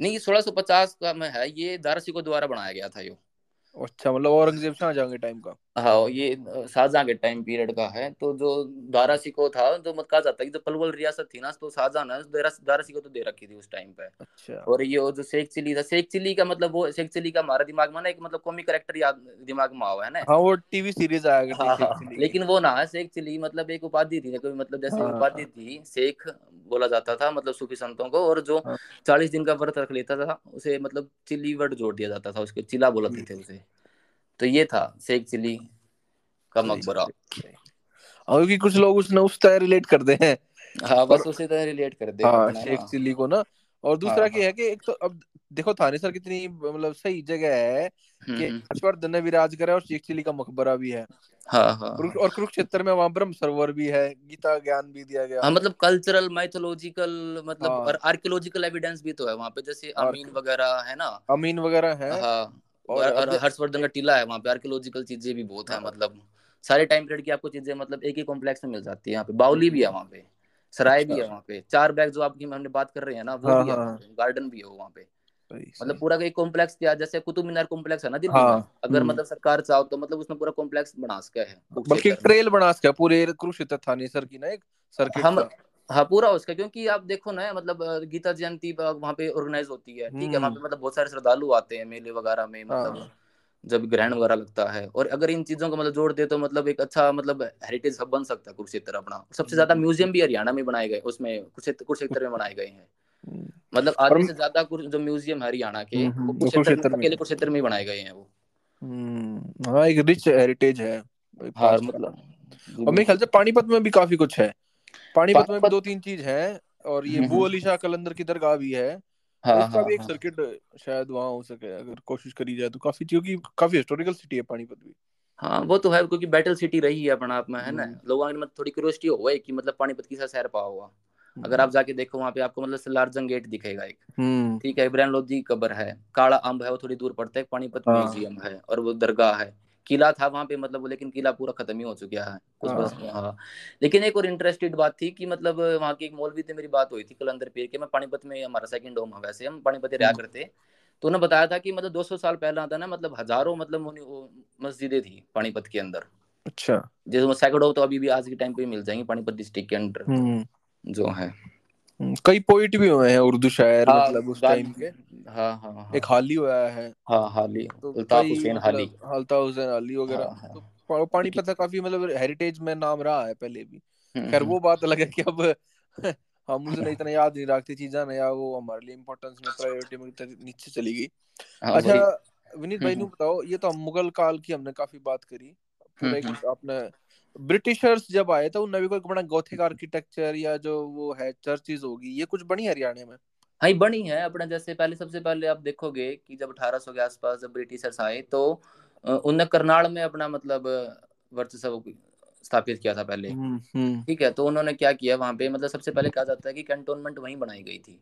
नहीं सोलह सौ पचास का में है ये दारासिको द्वारा बनाया गया था ये। अच्छा मतलब औरंगज़ेब शाहजहां के टाइम का? हाँ ये शाहजहां के टाइम पीरियड का है। तो जो दारा सिको था जो मत कहा जाता है जो पलवल रियासत थी ना तो शाहजहां ने दारा दारा सिको तो दे रखी थी उस टाइम पे। अच्छा। और ये जो शेख चिली था शेख चिली का मतलब वो शेख चिली का हमारे दिमाग में ना एक मतलब कॉमिक करेक्टर याद दिमाग में हुआ है ना? हाँ वो टीवी सीरीज़ आया हाँ हाँ लेकिन वो ना शेख चिली मतलब एक उपाधि थी कोई मतलब जैसे उपाधि हाँ। थी शेख बोला जाता था मतलब सूफी संतों को और जो हाँ। चालीस दिन का व्रत रख लेता था उसे मतलब चिली वर्ड जोड़ दिया जाता था उसके चिला बोलते थे उसे। तो ये था शेख चिली का मकबरा। सही हाँ, क्योंकि कुछ लोग उसने उस तरह रिलेट करते हैं। हाँ बस उसी तरह रिलेट कर दे हाँ शेख चिल्ली को ना। और हाँ दूसरा हाँ क्या है कि एक तो अब देखो थानेसर कितनी मतलब सही जगह है हम्म कि हम्म। हर्षवर्धन ने विराज करा और शेख चिल्ली का मकबरा भी है। हाँ हाँ हाँ। और कुरुक्षेत्र में वहाँ ब्रह्म सरोवर भी है गीता ज्ञान भी दिया गया। हाँ मतलब कल्चरल माइथोलॉजिकल मतलब और हाँ आर्कियोलॉजिकल एविडेंस भी तो है वहाँ पे जैसे अमीन वगैरह है ना? अमीन वगैरह है। हाँ। और और, हर्षवर्धन का टीला है वहाँ पे आर्कियोलॉजिकल चीज़ें भी बहुत है हाँ। मतलब सारे टाइम पीरियड की आपको चीज़ें मतलब एक ही कॉम्प्लेक्स में मिल जाती है यहाँ पे। बाउली भी है वहाँ पे सराय भी अच्छा। है वहाँ पे। चार बैग जो आपकी हमने बात कर रहे हैं ना वो हाँ भी है वहाँ हाँ गार्डन भी है वहाँ पे। मतलब पूरा का एक कॉम्प्लेक्स क्या जैसे कुतुब मीनार कॉम्प्लेक्स है ना दिल्ली हाँ अगर हम्म। मतलब सरकार चाहो तो मतलब उसमें पूरा कॉम्प्लेक्स बना सके है बल्कि ट्रेल बना सका पूरे कुरुक्षेत्र थानेसर की ना एक सर्किट हम हाँ पूरा उसका क्योंकि आप देखो ना मतलब गीता जयंती वहाँ पे ऑर्गेनाइज होती है ठीक है वहाँ हम्म। पे मतलब बहुत सारे श्रद्धालु आते हैं मेले वगैरह में मतलब हाँ। जब ग्रहण वगैरह लगता है और अगर इन चीज़ों को मतलब जोड़ दे तो मतलब एक अच्छा मतलब हेरिटेज हब बन सकता है कुरुक्षेत्र अपना। सबसे ज़्यादा हम्म, म्यूज़ियम भी हरियाणा में बनाए गए उसमें कुरुक्षेत्र में बनाए गए हैं। हम्म। मतलब आधे से ज़्यादा जो म्यूज़ियम है हरियाणा के हम्म वो हम्म, कुरुक्षेत्र में अकेले कुरुक्षेत्र में बनाए गए हैं वो। हम्म हाँ एक रिच हेरिटेज है हाँ मतलब और मेरे ख्याल से पानीपत में भी काफ़ी कुछ है। पानीपत में भी दो तीन चीज़ है और ये हम्म, बू हम्म, अली शाह कलंदर की दरगाह भी है। हाँ उसका हाँ भी एक हाँ। सर्किट शायद वहाँ हो सके अगर कोशिश करी जाए तो काफ़ी क्योंकि काफ़ी हिस्टोरिकल सिटी है पानीपत भी। हाँ वो तो है क्योंकि बैटल सिटी रही है अपना आप में है ना? हम्म। लोगों में मतलब थोड़ी क्यूरियोसिटी हो गई कि मतलब पानीपत की शहर पा हुआ। अगर हम्म आप जाके देखो वहाँ पे आपको मतलब सलारजंग गेट दिखेगा एक। हम्म, ठीक है इब्राहिम लोधी की कब्र है काला अम्ब है वो थोड़ी दूर पड़ता है पानीपत हाँ। म्यूज़ियम है और वो दरगाह है। किला था वहाँ पे मतलब लेकिन किला पूरा खत्म ही हो चुका है। कुछ बस हाँ। हाँ लेकिन एक और इंटरेस्टेड बात थी कि मतलब वहाँ की एक मौलवी से मेरी बात हुई थी कलंदर पीर के मैं पानीपत में हमारा सेकंड होम है वैसे हम पानीपत रहा हम्म। करते तो उन्होंने बताया था कि मतलब 200 साल पहले आता ना मतलब हज़ारों मतलब मस्जिदें थी पानीपत के अंदर। अच्छा। जैसे सैकड़ों तो अभी भी आज के टाइम पे मिल जाएँगे पानीपत डिस्ट्रिक्ट के अंडर हम्म। जो है। कई पोइट भी हुए हैं उर्दू शायर हाँ मतलब उस टाइम के। हाँ हाँ हाँ। एक हाली हुआ है। हाँ हाली तो अल्ताफ हुसैन हाली। मतलब अल्ताफ हुसैन अली वगैरह। हाँ हाँ। तो पा- पानीपत का काफ़ी मतलब हेरिटेज में नाम रहा है पहले भी। हम्म, खैर हम्म, वो बात अलग है कि अब [laughs] हम उसने इतना याद नहीं रखती चीज़ें ना या वो हमारे लिए इम्पोर्टेंस में प्रायोरिटी में नीचे चली गई। हाँ अच्छा विनीत हम्म, भाई ने हम्म, बताओ ये तो हम मुगल काल की हमने काफ़ी बात करी। पूरा हम्म, एक अपने ब्रिटिशर्स जब आए तो उनने भी कोई बड़ा गॉथिक आर्किटेक्चर या जो वो है चर्चिज होगी ये कुछ बनी हरियाणा में? हाँ बनी है। अपना जैसे पहले सबसे पहले आप देखोगे कि जब 1800 के आसपास जब ब्रिटिशर्स आए तो उनने करनाल में अपना मतलब वर्चस्व स्थापित किया था पहले। हम्म हम्म। ठीक है तो उन्होंने क्या किया वहाँ पे मतलब सबसे पहले कहा जाता है कि कैंटोनमेंट वहीं बनाई गई थी।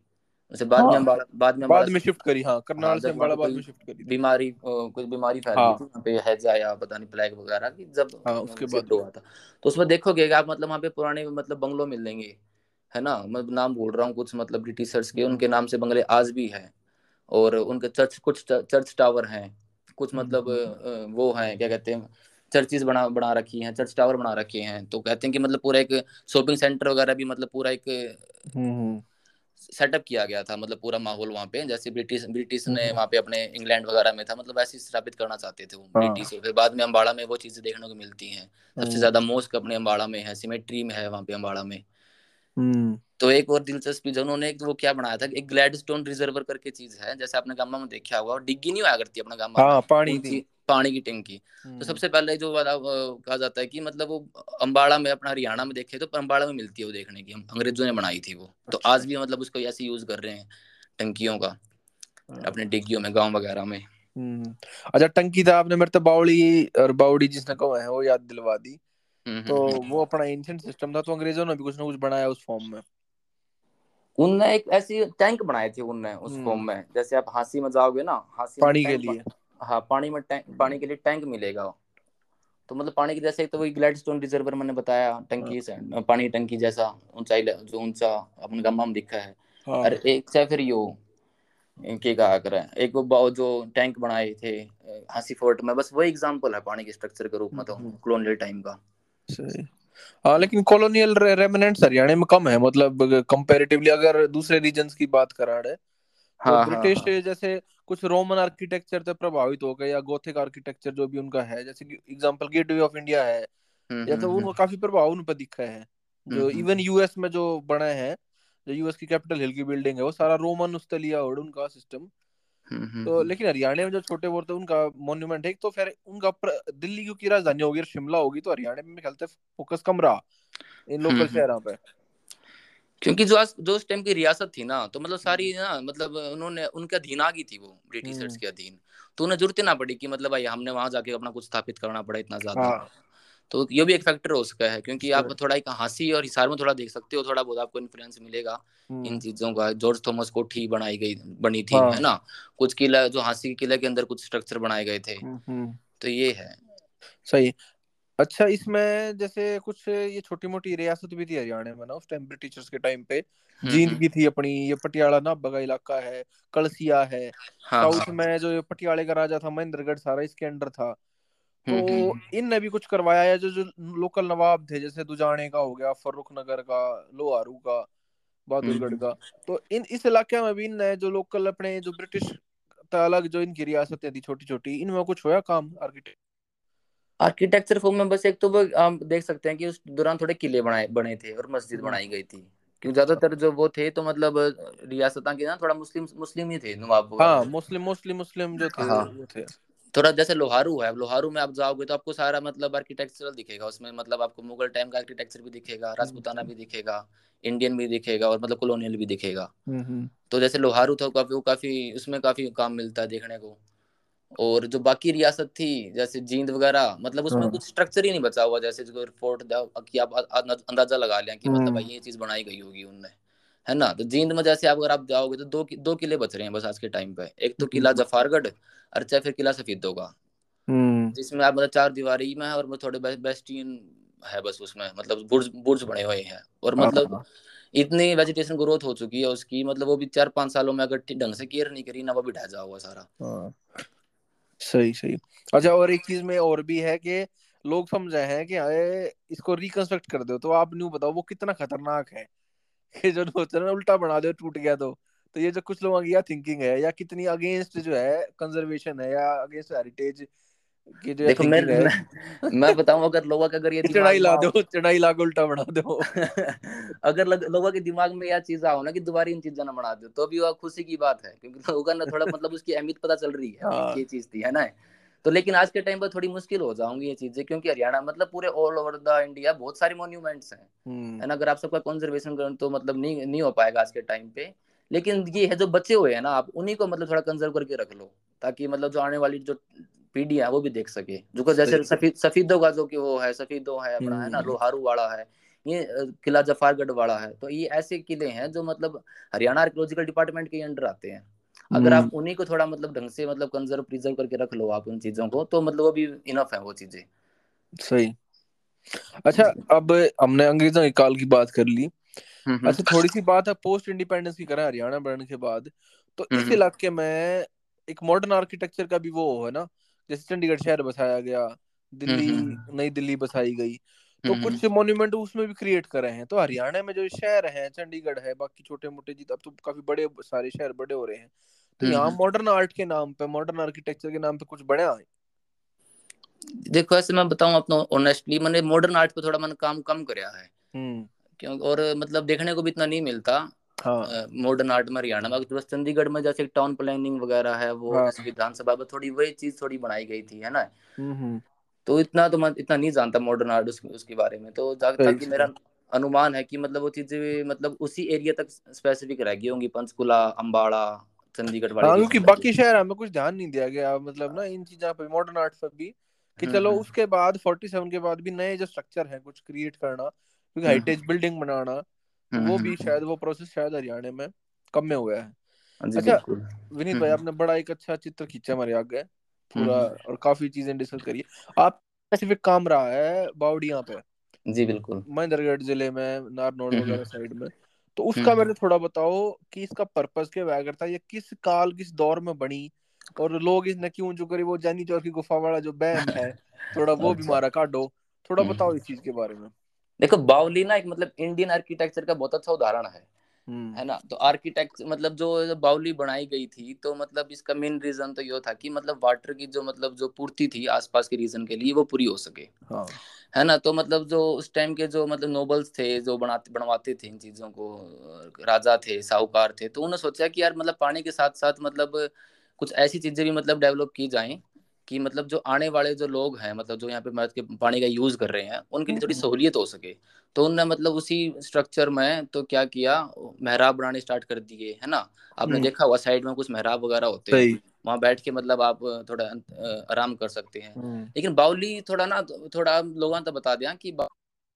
जैसे बाद में हाँ। अम्बाड़ा बाद में बाद में शिफ्ट करी हाँ हाँ करनाल से पे बाद में शिफ्ट करी बीमारी कोई बीमारी फैल गई हाँ। थी वहाँ पे हैजा या पता नहीं प्लेग वगैरह की जब हाँ उसके बाद। में हुआ था। तो उसमें देखोगे कि आप मतलब वहाँ पे पुराने मतलब बंगलो मिलेंगे है ना? मैं नाम भूल रहा हूँ कुछ मतलब ब्रिटिशर्स के उनके नाम से बंगले आज भी हैं और उनके चर्च कुछ चर्च टावर हैं कुछ हम्म मतलब हम्म वो हैं क्या कहते हैं चर्चिज बना बना रखी हैं चर्च टावर बना रखे हैं तो कहते हैं कि मतलब पूरा एक शॉपिंग सेंटर वगैरह भी मतलब पूरा एक हम्म। सेटअप किया गया था मतलब पूरा माहौल वहाँ पे जैसे ब्रिटिश ब्रिटिश ने हम्म, वहाँ पे अपने इंग्लैंड वगैरह में था मतलब ऐसे स्थापित करना चाहते थे वो हाँ। ब्रिटिश फिर बाद में अम्बाड़ा में वो चीज़ें देखने को मिलती हैं। सबसे हम्म। ज़्यादा मोस्क अपने अम्बाड़ा में है सिमेट्री में है वहाँ पे अम्बाड़ा में। हम्म। तो एक और दिलचस्पी जो उन्होंने एक वो क्या बनाया था एक ग्लैडस्टोन रिजर्वर करके चीज़ है जैसे आपने गामा में देखा होगा और डिग्गी नहीं हुआ करती अपना गामा हाँ पानी थी। पानी की टंकी। तो हम्म। सबसे पहले जो वाला कहा जाता है कि मतलब वो अम्बाड़ा में अपना हरियाणा में देखे तो अम्बाड़ा में मिलती है वो देखने की। अंग्रेज़ों ने बनाई थी वो। तो अच्छा। आज भी मतलब उसको ऐसे यूज़ कर रहे हैं टंकियों का हाँ, अपने डिग्गियों में गाँव वगैरह में। हम्म। अच्छा टंकी था आपने मेरे तो बावड़ी और बावड़ी जिसने कहा है वो याद दिलवा दी। हम्म तो वो अपना एंशियंट सिस्टम था तो अंग्रेज़ों ने भी कुछ ना कुछ बनाया उस फॉर्म में। उनने एक ऐसी टैंक बनाए थे उनने उस फॉर्म में। जैसे आप हांसी में जाओगे ना हांसी पानी के लिए। हाँ पानी में टैंक पानी के लिए टैंक मिलेगा। तो मतलब पानी की जैसे एक तो वही ग्लैडस्टोन रिजर्वर मैंने बताया हाँ। टंकी से पानी टंकी जैसा ऊंचाई जो ऊँचा अपन गम्मा में दिखा है। और हाँ एक चाहे फिर यो के कहा कर एक वो जो टैंक बनाए थे हांसी फोर्ट में बस वही एग्जांपल है पानी के स्ट्रक्चर के रूप में तो हम्म, कॉलोनियल टाइम का। सही। हाँ लेकिन कॉलोनियल रेमिनेंट्स हरियाणा में कम है मतलब कंपैरेटिवली अगर दूसरे रीजन्स की बात करा रहे हाँ हाँ ब्रिटिश हाँ। जैसे कुछ रोमन आर्किटेक्चर से प्रभावित हो गए या गोथिक आर्किटेक्चर जो भी उनका है जैसे कि एग्जांपल गेटवे ऑफ़ इंडिया है हम्म या हम्म तो हम्म। उनका काफ़ी प्रभाव उन पर दिखा है। जो इवन यूएस में जो बने हैं जो यूएस की कैपिटल हिल की बिल्डिंग है वो सारा रोमन उस लिया और उनका सिस्टम तो लेकिन हरियाणा में जो छोटे मोटे उनका मॉन्यूमेंट है तो फिर उनका दिल्ली क्योंकि राजधानी होगी शिमला होगी तो हरियाणा में ख्याल फोकस कम रहा इन लोकल। शहरों पे। क्योंकि जो आज जो उस टाइम की रियासत थी ना तो मतलब हम्म। सारी ना मतलब उन्होंने उनके अधीन आ गई थी वो ब्रिटिशर्स हम्म, के अधीन। तो उन्हें ज़रूरत ना पड़ी कि मतलब भाई हमने वहाँ जाके अपना कुछ स्थापित करना पड़ा इतना ज़्यादा। हाँ। तो ये भी एक फैक्टर हो सका है क्योंकि आप थोड़ा एक हांसी और हिसार में थोड़ा देख सकते हो थोड़ा बहुत आपको इन्फ्लुएंस मिलेगा इन हम्म। चीज़ों का। जॉर्ज थॉमस कोठी बनाई गई बनी थी है हाँ। ना? कुछ किला जो हांसी किले के अंदर कुछ स्ट्रक्चर बनाए गए थे। हम्म हम्म, तो ये है। सही। अच्छा इसमें जैसे कुछ ये छोटी मोटी रियासत भी थी हरियाणा में ना उस टाइम ब्रिटिशर्स के टाइम पे? हम्म जींद हम्म। की थी अपनी ये पटियाला नाभा का इलाका है कलसिया है। हाँ साउथ हाँ। में जो ये पटियाले का राजा था महेंद्रगढ़ सारा इसके अंडर था। तो हम्म हम्म। इनने भी कुछ करवाया है जो जो लोकल नवाब थे जैसे दुजाने का हो गया फर्रुख नगर का लोहारू का हम्म बहादुरगढ़ हम्म। का तो इन इस इलाके में भी इनने जो लोकल अपने जो ब्रिटिश अलग जो इनकी रियासतें थी छोटी छोटी इनमें कुछ होया काम आर्किटेक्ट आर्किटेक्चर फॉर्म में बस एक तो वो हम देख सकते हैं कि उस दौरान थोड़े किले बनाए बने थे और मस्जिद हम्म। बनाई गई थी। क्योंकि ज़्यादातर जो वो थे तो मतलब रियासतां के ना थोड़ा मुस्लिम मुस्लिम ही थे नवाब हाँ मुस्लिम मुस्लिम मुस्लिम जो थे हाँ। वो थे। थोड़ा जैसे लोहारू है लोहारू में आप जाओगे तो आपको सारा मतलब आर्किटेक्चरल दिखेगा उसमें मतलब आपको मुगल टाइम का आर्किटेक्चर भी दिखेगा राजपूताना हम्म भी दिखेगा इंडियन भी दिखेगा और मतलब कॉलोनियल भी दिखेगा। हम्म। तो जैसे लोहारू था काफ़ी वो काफ़ी उसमें काफ़ी काम मिलता है देखने को। और जो बाकी रियासत थी जैसे जींद वगैरह मतलब उसमें हाँ। कुछ स्ट्रक्चर ही नहीं बचा हुआ जैसे जो फोर्ट कि आप अंदाज़ा लगा लें कि मतलब भाई हम्म ये चीज़ बनाई गई होगी उनने है ना? तो जींद में जैसे आप अगर आप जाओगे तो दो दो किले बच रहे हैं बस आज के टाइम पे। एक तो किला जफारगढ़ और चाहे फिर किला सफीदों का। हम्म, जिसमें आप मतलब चार दीवारी में है और थोड़े बेस्टियन है बस उसमें मतलब बुर्ज बुर्ज बने हुए हैं। और मतलब हाँ। इतनी वेजिटेशन ग्रोथ हो चुकी है उसकी मतलब वो भी चार पाँच सालों में अगर ढंग से केयर नहीं करी ना वो भी ढह जा हुआ सारा। हाँ। सही सही। अच्छा और एक चीज़ में और भी है कि लोग समझे हैं कि, अरे, इसको रिकंस्ट्रक्ट कर दो तो आप न्यू बताओ, वो कितना खतरनाक है। कि जो सोच उल्टा बना दो, टूट गया तो। तो ये जो कुछ लोगों की या थिंकिंग है, या कितनी अगेंस्ट जो है कंजर्वेशन है, या अगेंस्ट हेरिटेज देखो मैं मैं, मैं बताऊँ अगर लोगों का अगर ये [laughs] चढ़ाई ला दो चढ़ाई ला उल्टा बना दो। [laughs] अगर लोगों के दिमाग में यह चीज़ आओ ना कि दोबारा इन चीज़ें ना बना दो तो भी वो खुशी की बात है क्योंकि लोगों का थोड़ा [laughs] मतलब उसकी अहमियत पता चल रही है हाँ। ये चीज़ थी है ना? तो लेकिन आज के टाइम पर थोड़ी मुश्किल हो जाऊँगी ये चीज़ें क्योंकि हरियाणा मतलब पूरे ऑल ओवर द इंडिया बहुत सारे मॉन्यूमेंट्स हैं। हम्म। अगर आप सबका कंजर्वेशन करें तो मतलब नहीं नहीं हो पाएगा आज के टाइम पे। लेकिन ये है जो बच्चे हुए हैं ना आप उन्हीं को मतलब थोड़ा कंजर्व करके रख लो ताकि मतलब जो आने वाली जो पीढ़ी है वो भी देख सके। जो जैसे सफीद सफीदों का जो कि वो है सफीदो है अपना है ना हम्म। लोहारू वाला है ये किला जफारगढ़ वाला है तो ये ऐसे किले हैं जो मतलब हरियाणा आर्कोलॉजिकल डिपार्टमेंट के अंडर आते हैं। अगर आप हम्म। उन्हीं को थोड़ा मतलब ढंग से मतलब कंजर्व प्रिजर्व करके रख लो आप उन चीज़ों को तो मतलब वो भी इनफ है वो चीज़ें। सही। अच्छा अब हमने अंग्रेज़ों के काल की बात कर ली। हम्म, हम्म। अच्छा थोड़ी सी बात है पोस्ट इंडिपेंडेंस की करें हरियाणा बनने के बाद तो इस इलाके में एक मॉडर्न आर्किटेक्चर का भी वो है ना जैसे चंडीगढ़ शहर बसाया गया दिल्ली नई दिल्ली बसाई गई तो कुछ मॉन्यूमेंट उसमें भी क्रिएट करे हैं। तो हरियाणा में जो शहर है चंडीगढ़ है बाकी छोटे मोटे जी अब तो काफ़ी बड़े सारे शहर बड़े हो रहे हैं। तो यहाँ मॉडर्न आर्ट के नाम पे मॉडर्न आर्किटेक्चर के नाम पे कुछ बड़ा है देखो ऐसे मैं बताऊँ अपना ऑनेस्टली मैंने मॉडर्न आर्ट पे थोड़ा मैंने काम कम करया है। क्यों? और मतलब देखने को भी इतना नहीं मिलता। मॉडर्न हाँ। आर्ट में हरियाणा में बस चंडीगढ़ में जैसे टाउन प्लानिंग वगैरह है वो हाँ। विधानसभा में थोड़ी वही चीज़ थोड़ी बनाई गई थी है ना? तो इतना तो मैं इतना नहीं जानता मॉडर्न आर्ट उसके, उसके बारे में। तो ताकि मेरा अनुमान है कि मतलब वो चीज़ें मतलब उसी एरिया तक स्पेसिफिक रह गई होंगी पंचकुला अंबाड़ा चंडीगढ़ वाले हाँ, क्योंकि बाकी शहर हमें कुछ ध्यान नहीं दिया गया मतलब ना इन चीज़ों पे मॉडर्न आर्ट पर भी कि हम्म, चलो हम्म। उसके बाद 47 के बाद भी नए जो स्ट्रक्चर है कुछ क्रिएट करना क्योंकि हम्म, बिल्डिंग बनाना वो भी शायद वो प्रोसेस शायद हरियाणा में कम में हुआ है। हाँ अच्छा विनीत भाई आपने बड़ा एक अच्छा चित्र खींचा हमारे आगे पूरा और काफ़ी चीज़ें डिस्कस करी। आप स्पेसिफिक काम रहा है बावड़िया पे? जी बिल्कुल। महेंद्रगढ़ ज़िले में नारनौल वगैरह साइड में। तो उसका मेरे थोड़ा बताओ कि इसका पर्पस क्या हुआ करता है ये किस काल किस दौर में बनी? और लोग इसने क्यों जो करी वो जानी चौर की गुफा वाला जो बैम है थोड़ा वो भी अच्छा। मारा काटो। थोड़ा बताओ हम्म। इस चीज़ के बारे में। देखो बावली ना एक मतलब इंडियन आर्किटेक्चर का बहुत अच्छा उदाहरण है हम्म। है ना तो आर्किटेक्ट मतलब जो बाउली बनाई गई थी तो मतलब इसका मेन रीजन तो ये था कि मतलब वाटर की जो मतलब जो पूर्ति थी आसपास के रीजन के लिए वो पूरी हो सके हाँ। है ना तो मतलब जो उस टाइम के जो मतलब नोबल्स थे जो बनाते बनवाते थे इन चीज़ों को राजा थे साहूकार थे तो उन्होंने सोचा कि यार मतलब पानी के साथ साथ मतलब कुछ ऐसी चीज़ें भी मतलब डेवलप की जाएँ कि मतलब जो आने वाले जो लोग हैं मतलब जो यहाँ पे मर्द के पानी का यूज़ कर रहे हैं उनके लिए थोड़ी हम्म। सहूलियत हो सके। तो उनने मतलब उसी स्ट्रक्चर में तो क्या किया? मेहराब बनाने स्टार्ट कर दिए है ना? आपने हम्म। देखा हुआ साइड में कुछ मेहराब वगैरह होते हैं। वहाँ बैठ के मतलब आप थोड़ा आराम कर सकते हैं। हम्म। लेकिन बाउली थोड़ा ना थोड़ा लोगों ने तो बता दिया कि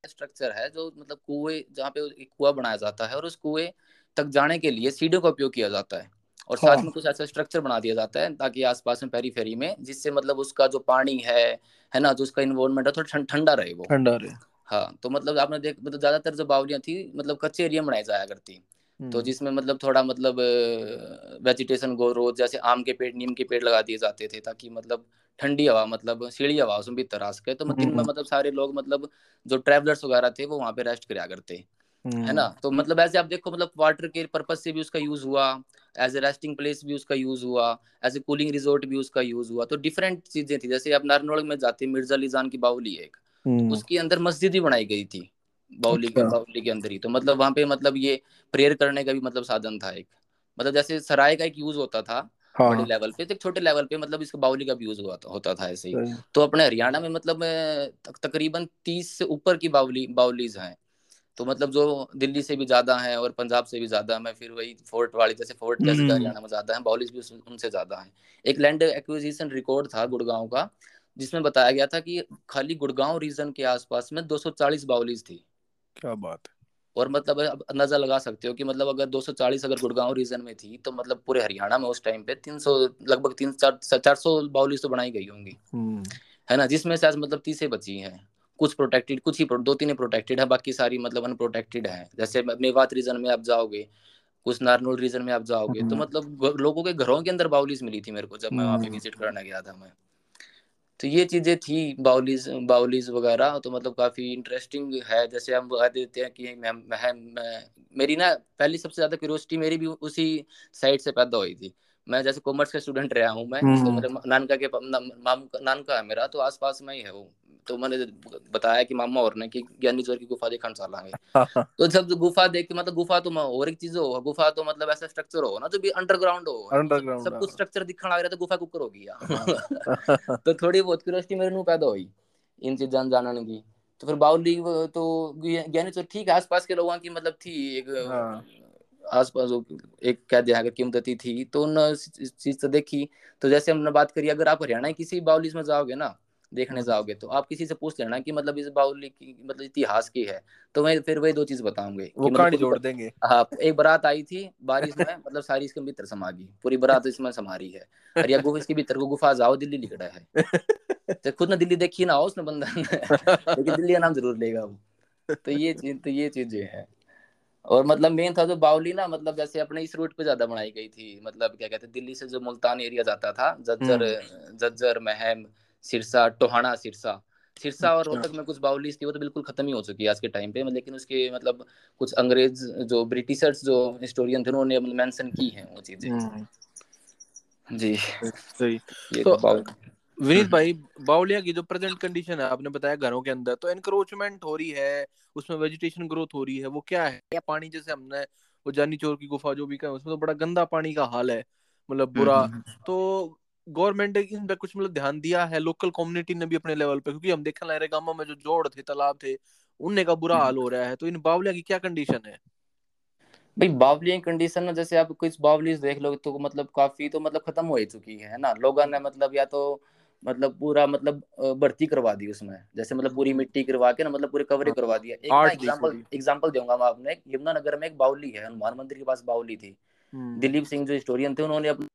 स्ट्रक्चर है जो मतलब कुएँ जहाँ पे कुआ बनाया जाता है और उस कुएँ तक जाने के लिए सीढ़ियों का उपयोग किया जाता है। और हाँ। साथ में कुछ ऐसा स्ट्रक्चर बना दिया जाता है ताकि आसपास में पेरी फेरी में जिससे मतलब उसका जो पानी है है ना जो उसका इन्वायरमेंट है थोड़ा ठंडा रहे वो ठंडा रहे हाँ तो मतलब आपने देख मतलब ज़्यादातर जो बावलियाँ थी मतलब कच्चे एरिया बनाई जाया करती तो हम्म। जिसमें मतलब थोड़ा मतलब वेजिटेशन गो रोज जैसे आम के पेड़ नीम के पेड़ लगा दिए जाते थे ताकि मतलब ठंडी हवा मतलब सीढ़ी हवा उसमें भीतर आ सके तो दिन में हम्म। मतलब सारे लोग मतलब जो ट्रेवलर्स वगैरह थे वो वहाँ पे रेस्ट कराया करते है ना हम्म। तो मतलब ऐसे आप देखो मतलब वाटर के पर्पज से भी उसका यूज़ हुआ एज ए रेस्टिंग प्लेस भी उसका यूज़ हुआ एज ए कूलिंग रिजोर्ट भी उसका यूज़ हुआ। तो डिफरेंट चीज़ें थी जैसे आप नारनौल में जाते मिर्ज़ा लीजान की बाउली एक तो उसके अंदर मस्जिद भी बनाई गई थी बाउली के अच्छा। बाउली के अंदर ही। तो मतलब वहाँ पे मतलब ये प्रेयर करने का भी मतलब साधन था एक। मतलब जैसे सराय का एक यूज़ होता था हाँ। बड़े लेवल पे तो छोटे लेवल पे मतलब इसका बाउली का भी यूज़ हुआ होता था ऐसे ही। तो अपने हरियाणा में मतलब तकरीबन तीस से ऊपर की बाउली बाउलीज हैं। तो मतलब जो दिल्ली से भी ज़्यादा है और पंजाब से भी ज़्यादा है फिर वही फोर्ट वाली जैसे फोर्ट जैसे हम्म। हरियाणा में ज़्यादा है बाउलीज भी उनसे ज़्यादा है। एक लैंड एक्विजिशन रिकॉर्ड था गुड़गांव का जिसमें बताया गया था कि खाली गुड़गांव रीजन के आसपास में 240 बाउलीज थी। क्या बात और मतलब अब अंदाज़ा लगा सकते हो कि मतलब अगर 240 अगर गुड़गांव रीजन में थी तो मतलब पूरे हरियाणा में उस टाइम पे 300 लगभग तीन चार चार सौ बाउलीज तो बनाई गई होंगी। हम्म। है ना जिसमें से आज मतलब तीसे बची हैं। कुछ प्रोटेक्टेड कुछ ही दो तीन प्रोटेक्टेड है बाकी सारी मतलब अनप्रोटेक्टेड है। जैसे मेवात रीजन में आप जाओगे कुछ नारनोल रीजन में आप जाओगे तो हम्म। मतलब लोगों के घरों के अंदर बाउलीज मिली थी मेरे को जब मैं वहाँ पे विज़िट हम्म। करने गया था मैं। तो ये चीज़ें थी बाउलीज बाउलीज वगैरह तो मतलब काफ़ी इंटरेस्टिंग है। जैसे हम बता देते हैं कि मैं, मैं, मैं मेरी ना पहली सबसे ज़्यादा क्यूरियोसिटी मेरी भी उसी साइड से पैदा हुई थी। मैं जैसे कॉमर्स का स्टूडेंट रहा हूँ मैं तो मेरे नानका के माम नानका है मेरा तो आसपास में ही है वो। तो मैंने बताया कि मामा और ने कि ज्ञानी ज़ोर की गुफा देखना चलांगे तो जब गुफा देख के मतलब गुफा तो और एक चीज़ हो गुफा तो मतलब ऐसा स्ट्रक्चर हो ना जो भी अंडरग्राउंड हो। अंडरग्राउंड सब कुछ स्ट्रक्चर दिखने लग रहा था गुफा कुकर होगी [laughs] तो थोड़ी बहुत क्यूरियोसिटी मेरे पैदा हुई इन चीजां जानने की। तो फिर बाउली तो ज्ञानी चोर ठीक है आसपास के लोगों की मतलब थी एक आसपास एक कह दिया अगर कीमती थी तो उन चीज़ तो देखी। तो जैसे हमने बात करी अगर आप हरियाणा किसी बाउलीज में जाओगे ना देखने। जाओगे तो आप किसी से पूछ लेना कि मतलब इस बाउली की मतलब इतिहास की है तो मैं फिर वही दो चीज़ बताऊँगे वो मतलब कहानी जोड़ देंगे हाँ एक बारात आई थी बारिश में मतलब सारी इसके भीतर समा गई पूरी बारात [laughs] इसमें समा रही है और या गुफा इसके भीतर को गुफा जाओ दिल्ली लिखड़ा है [laughs] तो खुद ने दिल्ली देखी ना हो उसने बंदा [laughs] लेकिन दिल्ली का नाम ज़रूर लेगा वो तो ये चीज़ तो ये चीज़ें है और मतलब मेन था जो बाउली ना मतलब जैसे अपने इस रूट पे ज़्यादा बनाई गई थी मतलब क्या कहते हैं दिल्ली से जो मुल्तान एरिया जाता था जज्जर हम्म। जज्जर महम सिरसा टोहाना सिरसा। सिरसा और रोहतक में कुछ बाउलीज थी वो तो बिल्कुल खत्म ही हो चुकी है आज के टाइम पे लेकिन उसके मतलब कुछ अंग्रेज़ जो ब्रिटिशर्स जो हिस्टोरियन थे उन्होंने मेंशन की हैं वो चीज़ें। हम्म। जी। सही। तो विनीत हम्म। भाई बाउलिया की जो प्रेजेंट कंडीशन है आपने बताया घरों के अंदर तो एनक्रोचमेंट हो रही है उसमें वेजिटेशन ग्रोथ हो रही है वो क्या है? या पानी जैसे हमने वो जानी चोर की गुफा जो भी कहा उसमें तो बड़ा गंदा पानी का हाल है मतलब बुरा। हम्म, तो गवर्नमेंट ने इन पे कुछ मतलब ध्यान दिया है लोकल कम्युनिटी ने भी अपने लेवल पे क्योंकि हम देखने लग रहे गाँवों में जो जोड़ थे तालाब थे उनने का बुरा हाल हो रहा है। तो इन बावलिया की क्या कंडीशन है? भाई बावली कंडीशन में जैसे आप कुछ बावली देख लो तो मतलब काफ़ी तो मतलब खत्म हो चुकी है ना? लोगों ने मतलब या तो मतलब पूरा मतलब भर्ती करवा दी उसमें। जैसे मतलब पूरी मिट्टी करवा के ना मतलब पूरी कवरिंग हाँ, करवा दिया। एक ना एग्जांपल एग्जांपल दूँगा मैं आपने। यमुना नगर में एक बाउली है हनुमान मंदिर के पास बाउली थी। हम्म। दिलीप सिंह जो हिस्टोरियन थे उन्होंने अपने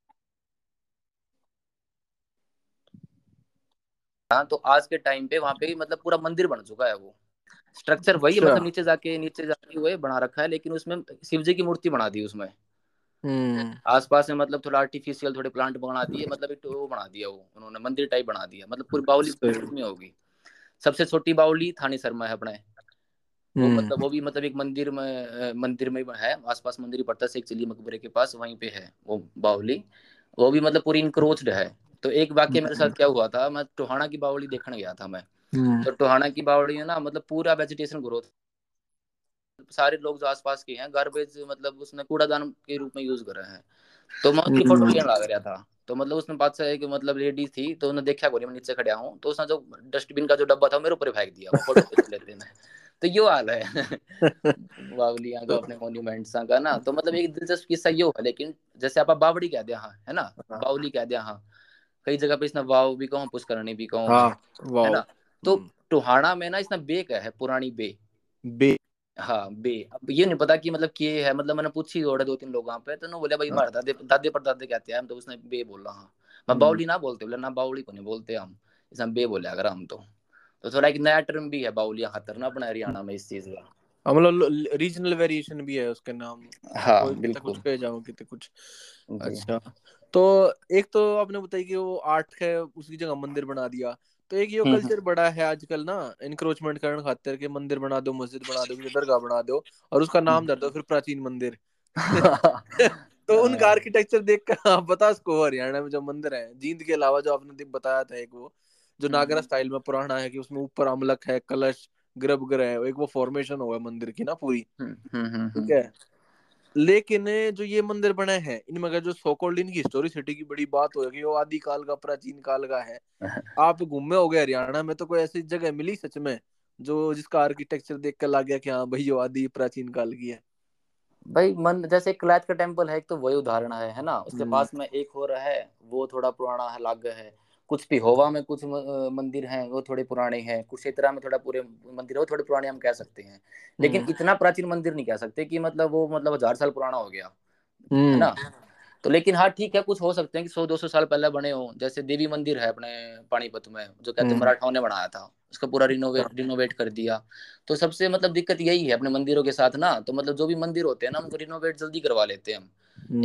हाँ तो आज के टाइम पे वहाँ पे मतलब पूरा मंदिर बन चुका है वो। स्ट्रक्चर वही है मतलब अच्छा। नीचे जाके नीचे जाके हुए बना रखा है लेकिन उसमें शिव जी की मूर्ति बना दी उसमें। हम्म। आसपास में मतलब थोड़ा आर्टिफिशियल थोड़े प्लांट बना दिए मतलब एक वो बना दिया वो उन्होंने मंदिर टाइप बना दिया मतलब पूरी बाउली में होगी। सबसे छोटी बाउली थानी शर्मा है अपने। वो हम्म। मतलब वो भी मतलब एक मंदिर में मंदिर में है आसपास मंदिर पड़ता है चली मकबरे के पास वहीं पे है वो बाउली वो भी मतलब पूरी इंक्रोच्ड है। तो एक वाक्य मेरे साथ हम्म। क्या हुआ था मैं टोहाना की बावड़ी देखने गया था मैं। हम्म। तो टोहाना की बावड़ी है ना मतलब पूरा वेजिटेशन ग्रोथ सारे लोग जो आसपास के हैं गार्बेज मतलब उसने कूड़ादान के रूप में यूज़ कर रहे हैं। तो मैं उसकी फ़ोटो लेने लग रहा था। तो मतलब उसने बात से कि मतलब लेडीज़ थी तो उन्होंने देखा मैं नीचे खड़ा हूँ। तो उसने जो डस्टबिन का जो डब्बा था मेरे ऊपर फेंक दिया। फ़ोटो खींच लेते हैं। तो यो हाल है। [laughs] बावलियाँ का अपने मॉन्यूमेंट्स का ना। तो मतलब एक दिलचस्प किस्सा ये हुआ लेकिन जैसे आप बावड़ी कह दिया हाँ है ना? हाँ। बावली कह दिया हाँ। कई जगह पे इसने वाव भी कहूँ पुष्करणी भी कहूँ हाँ, है ना? तो हम्म। टोहाना में ना इसने बे का है पुरानी बे। बे। हाँ बे। अब ये नहीं पता कि मतलब के है मतलब मैंने पूछी और दो तीन लोग पे तो ना बोले भाई हाँ। हमारे दादे दादे पर दादे कहते हैं हम तो उसने बे बोला हाँ। मैं हम्म। बाउली ना बोलते बोले ना बाउली को नहीं बोलते हम। इसमें बे बोले अगर हम तो। तो थोड़ा एक नया टर्म भी है बाउलिया खातर ना अपना हरियाणा में इस चीज़ का। हाँ, मतलब रीजनल वेरिएशन भी है उसके नाम। हाँ बिल्कुल कुछ कह जाओ कितने कुछ। अच्छा। तो एक तो आपने बताया कि वो आर्ट है उसकी जगह मंदिर बना दिया। तो एक ये कल्चर हम्म। बड़ा है आजकल ना इंक्रोचमेंट करने खातिर के मंदिर बना दो मस्जिद बना दो दरगाह बना दो और उसका नाम धर दो फिर प्राचीन मंदिर। [laughs] तो उनका आर्किटेक्चर देख कर आप बता सको हरियाणा में जो मंदिर है जींद के अलावा जो आपने बताया था एक वो जो हम्म, नागरा स्टाइल हम्म। में पुराना है कि उसमें ऊपर अमलक है कलश गर्भगृह है एक वो फॉर्मेशन हुआ है मंदिर की ना पूरी। ठीक है? लेकिन जो ये मंदिर बने हैं इनमें अगर जो सोकोल्ड इनकी हिस्टोरिसिटी की बड़ी बात हो कि वो आदि काल का प्राचीन काल का है। [laughs] आप घूमे हो गए हरियाणा में तो कोई ऐसी जगह मिली सच में जो जिसका आर्किटेक्चर देख कर लग गया कि हाँ भाई जो आदि प्राचीन काल की है? भाई मन जैसे क्लैच का टेंपल है एक तो वही उदाहरण है है ना? उसके हम्म। पास में एक और है वो थोड़ा पुराना है लाग है। कुछ पिहोवा में कुछ मंदिर हैं वो थोड़े पुराने हैं कुछ क्षेत्रा में थोड़ा पूरे मंदिर है वो थोड़े पुराने हम कह सकते हैं लेकिन हम्म। इतना प्राचीन मंदिर नहीं कह सकते कि मतलब वो मतलब हज़ार साल पुराना हो गया है हम्म। ना तो लेकिन हाँ ठीक है कुछ हो सकते हैं कि सौ दो सौ साल पहले बने हो जैसे देवी मंदिर है अपने पानीपत में जो कहते हैं हम्म। मराठाओं ने बनाया था उसका पूरा रिनोवेट रिनोवेट कर दिया। तो सबसे मतलब दिक्कत यही है अपने मंदिरों के साथ ना तो मतलब जो भी मंदिर होते हैं ना उनको रिनोवेट जल्दी करवा लेते हैं हम।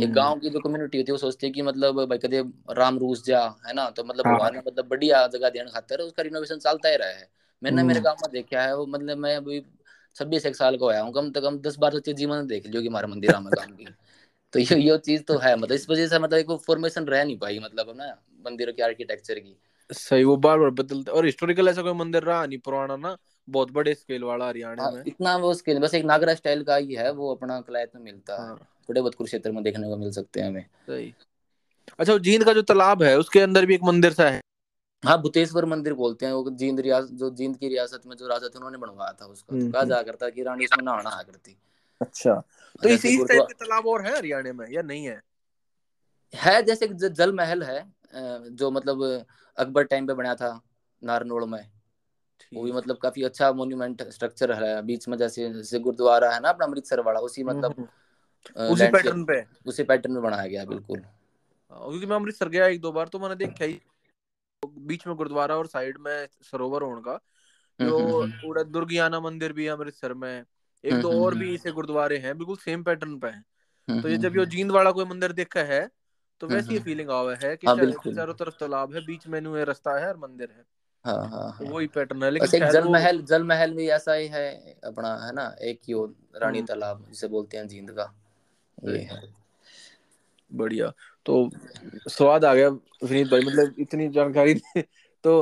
एक गाँव की जो कम्युनिटी होती है वो सोचती है कि मतलब भाई कदे राम रूस जा है ना? तो मतलब हाँ। भगवान ने मतलब बढ़िया जगह देने खातर उसका रिनोवेशन चलता ही रहा है। मैंने मेरे गाँव में देखा है वो मतलब मैं अभी छब्बीस एक साल का होया हूँ कम से कम दस बार चीज़ जीवन देख लियो कि हमारे मंदिर में गाँव की। तो ये ये चीज़ तो है मतलब इस वजह से मतलब एक फॉर्मेशन रह नहीं पाई मतलब ना मंदिरों की आर्किटेक्चर की। सही वो बार बार बदलते और हिस्टोरिकल ऐसा कोई मंदिर रहा नहीं पुराना ना? बहुत बड़े स्केल वाला हरियाणा हाँ में। इतना वो उसके बस एक नागरा स्टाइल का ही है वो अपना कलायत में मिलता है। हाँ। थोड़े बहुत कुरुक्षेत्र में देखने को मिल सकते हैं हमें। सही। अच्छा जींद का जो तालाब है उसके अंदर भी एक मंदिर सा है? हाँ भूतेश्वर मंदिर बोलते हैं वो जींद रियासत जो जींद की रियासत में जो राजा थे उन्होंने बनवाया था उसका। तो हम्म कहा हम्म, जा करता कि रानी उसमें नहाना आया करती। अच्छा तो इस इस टाइप के तालाब और है हरियाणा में या नहीं है? है जैसे जल महल है जो मतलब अकबर टाइम पे बना था नारनोड़ में। वो भी मतलब काफ़ी अच्छा मोन्यूमेंट स्ट्रक्चर है बीच में जैसे जैसे गुरुद्वारा है ना अपना अमृतसर वाला उसी हम्म मतलब हम्म, उसी पैटर्न पे? उसी पैटर्न में बनाया गया बिल्कुल। हाँ, क्योंकि मैं अमृतसर गया एक दो बार तो मैंने देखा ही बीच में गुरुद्वारा और साइड में सरोवर होने हम्म जो पूरा दुर्गियाना मंदिर भी है अमृतसर में एक दो और भी ऐसे गुरुद्वारे हैं बिल्कुल सेम पैटर्न पे हैं। तो ये जब ये जींद वाला कोई मंदिर देखा है तो हम्म, वैसी ही हम्म। फीलिंग आवे है कि हाँ चारों तरफ़ तालाब है बीच में नुए रास्ता है और मंदिर है। हाँ हाँ तो हाँ। वही पैटर्न है लेकिन एक जल महल जल महल भी ऐसा ही है अपना है ना एक ही वो रानी हम्म। तालाब जिसे बोलते हैं जींद का। ये है। बढ़िया। तो स्वाद आ गया विनीत भाई मतलब इतनी जानकारी [laughs] तो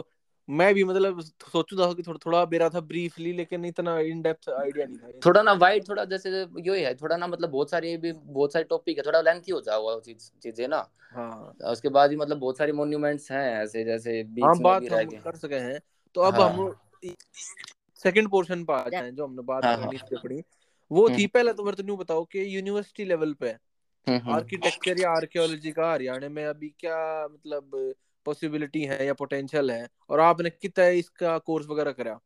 मैं भी मतलब सोचू था कि थोड़ा थोड़ा मेरा था ब्रीफली लेकिन इतना इन डेप्थ आइडिया नहीं था। थोड़ा ना वाइड थोड़ा जैसे यो ही है थोड़ा ना मतलब बहुत सारी भी बहुत सारे टॉपिक है थोड़ा लेंथी हो जाओ वो चीज़ चीज़ें ना। हाँ। उसके बाद भी मतलब बहुत सारे मॉन्यूमेंट्स हैं ऐसे जैसे हाँ बीच में भी बात हम कर सके हैं। तो अब हम हाँ सेकंड पोर्शन पर आ जाए जो हमने बात हाँ हाँ। करनी थी अपनी वो थी हम्म पहले तो मेरे तो न्यू बताओ कि यूनिवर्सिटी लेवल पे हम्म हम्म। आर्किटेक्चर या आर्कियोलॉजी का हरियाणा में अभी क्या मतलब पॉसिबिलिटी है या पोटेंशियल है और आपने कितना इसका कोर्स वगैरह करा?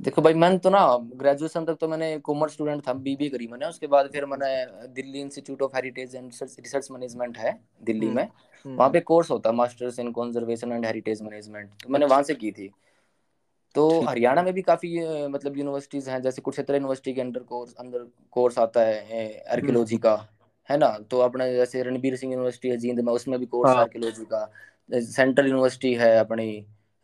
देखो भाई मैंने तो ना ग्रेजुएशन तक तो मैंने कॉमर्स स्टूडेंट था बीबीए करी मैंने उसके बाद फिर मैंने Delhi institute of heritage and research management है दिल्ली हम्म में। वहाँ हम्म पे कोर्स होता masters in conservation and heritage management तो मैंने वहाँ से की थी। तो हरियाणा में भी काफ़ी मतलब यूनिवर्सिटीज हैं जैसे कुरुक्षेत्र यूनिवर्सिटी के अंडर कोर्स अंदर कोर्स आता है आर्कियोलॉजी का। है ना? तो अपने जैसे रणबीर सिंह यूनिवर्सिटी है जींद में उसमें भी कोर्स हाँ। आर्कियोलॉजी का। सेंट्रल यूनिवर्सिटी है अपनी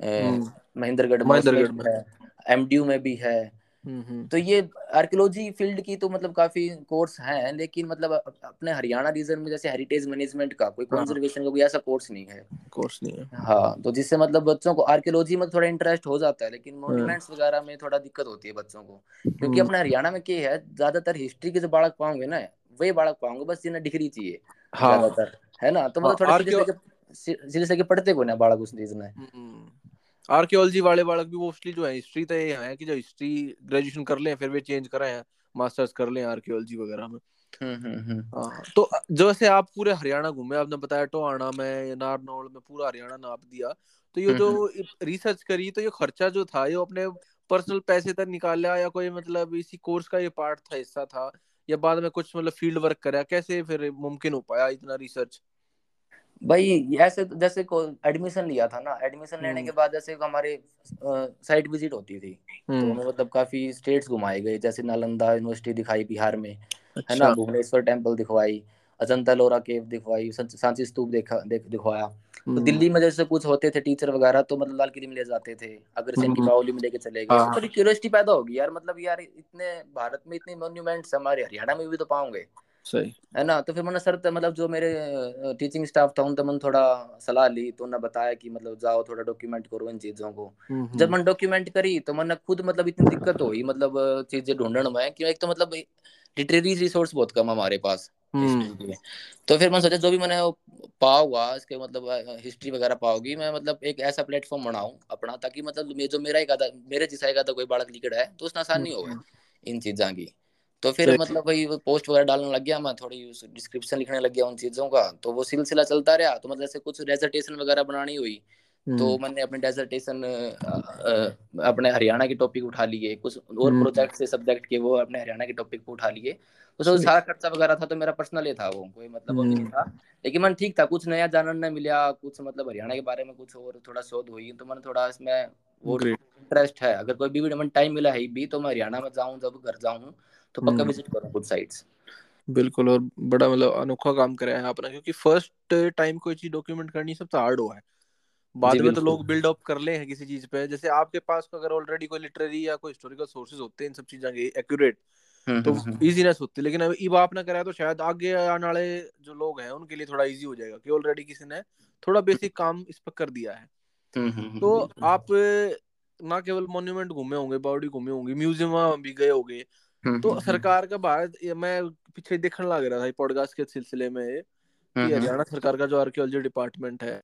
हम्म। महेंद्रगढ़ में है एमडीयू में भी है। हम्म हम्म। तो ये आर्कियोलॉजी फ़ील्ड की तो मतलब काफ़ी कोर्स हैं लेकिन मतलब अपने हरियाणा रीजन में जैसे हेरिटेज मैनेजमेंट का कोई हाँ। कंजर्वेशन का कोई ऐसा कोर्स नहीं है। कोर्स नहीं है। हाँ तो जिससे मतलब बच्चों को आर्कियोलॉजी में थोड़ा इंटरेस्ट हो जाता है लेकिन हाँ, मॉन्यूमेंट्स वगैरह में थोड़ा दिक्कत होती है बच्चों को। क्योंकि अपने हरियाणा में क्या है ज़्यादातर हिस्ट्री के जो बालक पाओगे ना वही बालक पाओगे बस जिन्हें डिग्री चाहिए हाँ। ज़्यादातर है ना? तो हाँ मतलब थोड़ा सीरियस सीरियस लेके पढ़ते को ना बालक उस चीज़ में? आर्कियोलॉजी वाले बालक भी मोस्टली जो है हिस्ट्री तो ये है कि जो हिस्ट्री ग्रेजुएशन कर लें फिर वे चेंज करें हैं मास्टर्स कर लें आर्कियोलॉजी वगैरह में। हम्म हम्म हम्म। हाँ तो जैसे आप पूरे हरियाणा घूमे आपने बताया टोहाना में नारनौल में पूरा हरियाणा नाप दिया तो ये हम्म जो हम्म। रिसर्च करी तो ये खर्चा जो था ये अपने पर्सनल पैसे तक निकाला या कोई मतलब इसी कोर्स का ये पार्ट था हिस्सा था? या बाद में कुछ मतलब फ़ील्ड वर्क करा? कैसे फिर मुमकिन हो पाया इतना रिसर्च भाई ऐसे तो जैसे को एडमिशन लिया था ना एडमिशन लेने हम्म। के बाद जैसे हमारे साइट विज़िट होती थी तो हम्म। हमें मतलब काफ़ी स्टेट्स घुमाए गए जैसे नालंदा यूनिवर्सिटी दिखाई बिहार में है ना? अच्छा। भुवनेश्वर टेंपल दिखवाई अजंता लोरा केव दिखवाई सांची स्तूप देख दिखवाया। तो हम्म। दिल्ली में जैसे कुछ होते थे टीचर वगैरह तो मतलब लाल किले में ले जाते थे अग्रसेन की हम्म। बावली में लेके चले गए। तो हाँ। थोड़ी क्यूरियोसिटी पैदा होगी यार मतलब यार इतने भारत में इतने मॉन्यूमेंट्स हमारे हरियाणा में भी तो पाओगे। सही। है ना? तो फिर मैंने सर तो मतलब जो मेरे टीचिंग स्टाफ था उनसे मैंने थोड़ा सलाह ली तो उन्होंने बताया कि मतलब जाओ थोड़ा डॉक्यूमेंट करो इन चीज़ों को। हम्म जब मैंने डॉक्यूमेंट करी तो मैंने खुद मतलब इतनी दिक्कत हुई मतलब चीज़ें ढूँढने में कि एक तो मतलब लिटरेरी रिसोर्स बहुत कम हमारे पास। तो फिर मैंने सोचा जो भी मैंने हुआ इसके मतलब हिस्ट्री वगैरह पाओगी मैं मतलब एक ऐसा प्लेटफॉर्म बनाऊँ अपना ताकि मतलब जो मेरा एक आधा मेरे जैसा एक आधा कोई बालक लिखड़ा है तो उसने आसानी हो हम्म, इन चीज़ों की। तो फिर मतलब वही पोस्ट वगैरह डालने लग गया मैं थोड़ी डिस्क्रिप्शन लिखने लग गया उन चीज़ों का तो वो सिलसिला चलता रहा। तो मतलब ऐसे कुछ रेजर्टेशन वगैरह बनानी हुई तो हम्म। मैंने अपने डेजर्टेशन अपने हरियाणा के टॉपिक उठा लिए कुछ और हम्म। प्रोजेक्ट से सब्जेक्ट के वो अपने हरियाणा के टॉपिक पे उठा लिए। तो सही सारा खर्चा वगैरह था तो मेरा पर्सनल ही था वो कोई मतलब वो नहीं हम्म। था। लेकिन मन ठीक था कुछ नया जानने मिला कुछ मतलब हरियाणा के बारे में कुछ और थोड़ा शोध हुई तो मैंने थोड़ा इसमें वो इंटरेस्ट है। अगर कोई भी मन टाइम मिला है भी तो मैं हरियाणा में जाऊँ जब घर जाऊँ तो पक्का हम्म। विज़िट करूँ कुछ साइट्स बिल्कुल और बड़ा मतलब अनोखा काम कराया है आपने क्योंकि फ़र्स्ट टाइम कोई चीज़ डॉक्यूमेंट करनी सबसे हार्ड हुआ है। बाद में तो लोग बिल्ड अप कर ले हैं किसी चीज़ पे। जैसे आपके पास अगर ऑलरेडी कोई लिटरेरी या कोई हिस्टोरिकल सोर्सेज होते हैं इन सब चीज़ों के एक्यूरेट हम्म, तो इजीनेस हम्म, होती लेकिन अब इब आपने कराया तो शायद आगे आने वाले जो लोग हैं उनके लिए थोड़ा इजी हो जाएगा कि ऑलरेडी किसी ने थोड़ा बेसिक काम इस पर कर दिया है। तो आप ना केवल मॉन्यूमेंट घूमे होंगे बॉडी घूमे होंगे म्यूज़ियम भी गए होंगे तो सरकार का भारत मैं पीछे देखने लग रहा था पॉडकास्ट के सिलसिले में हरियाणा सरकार का जो आर्कियोलॉजी डिपार्टमेंट है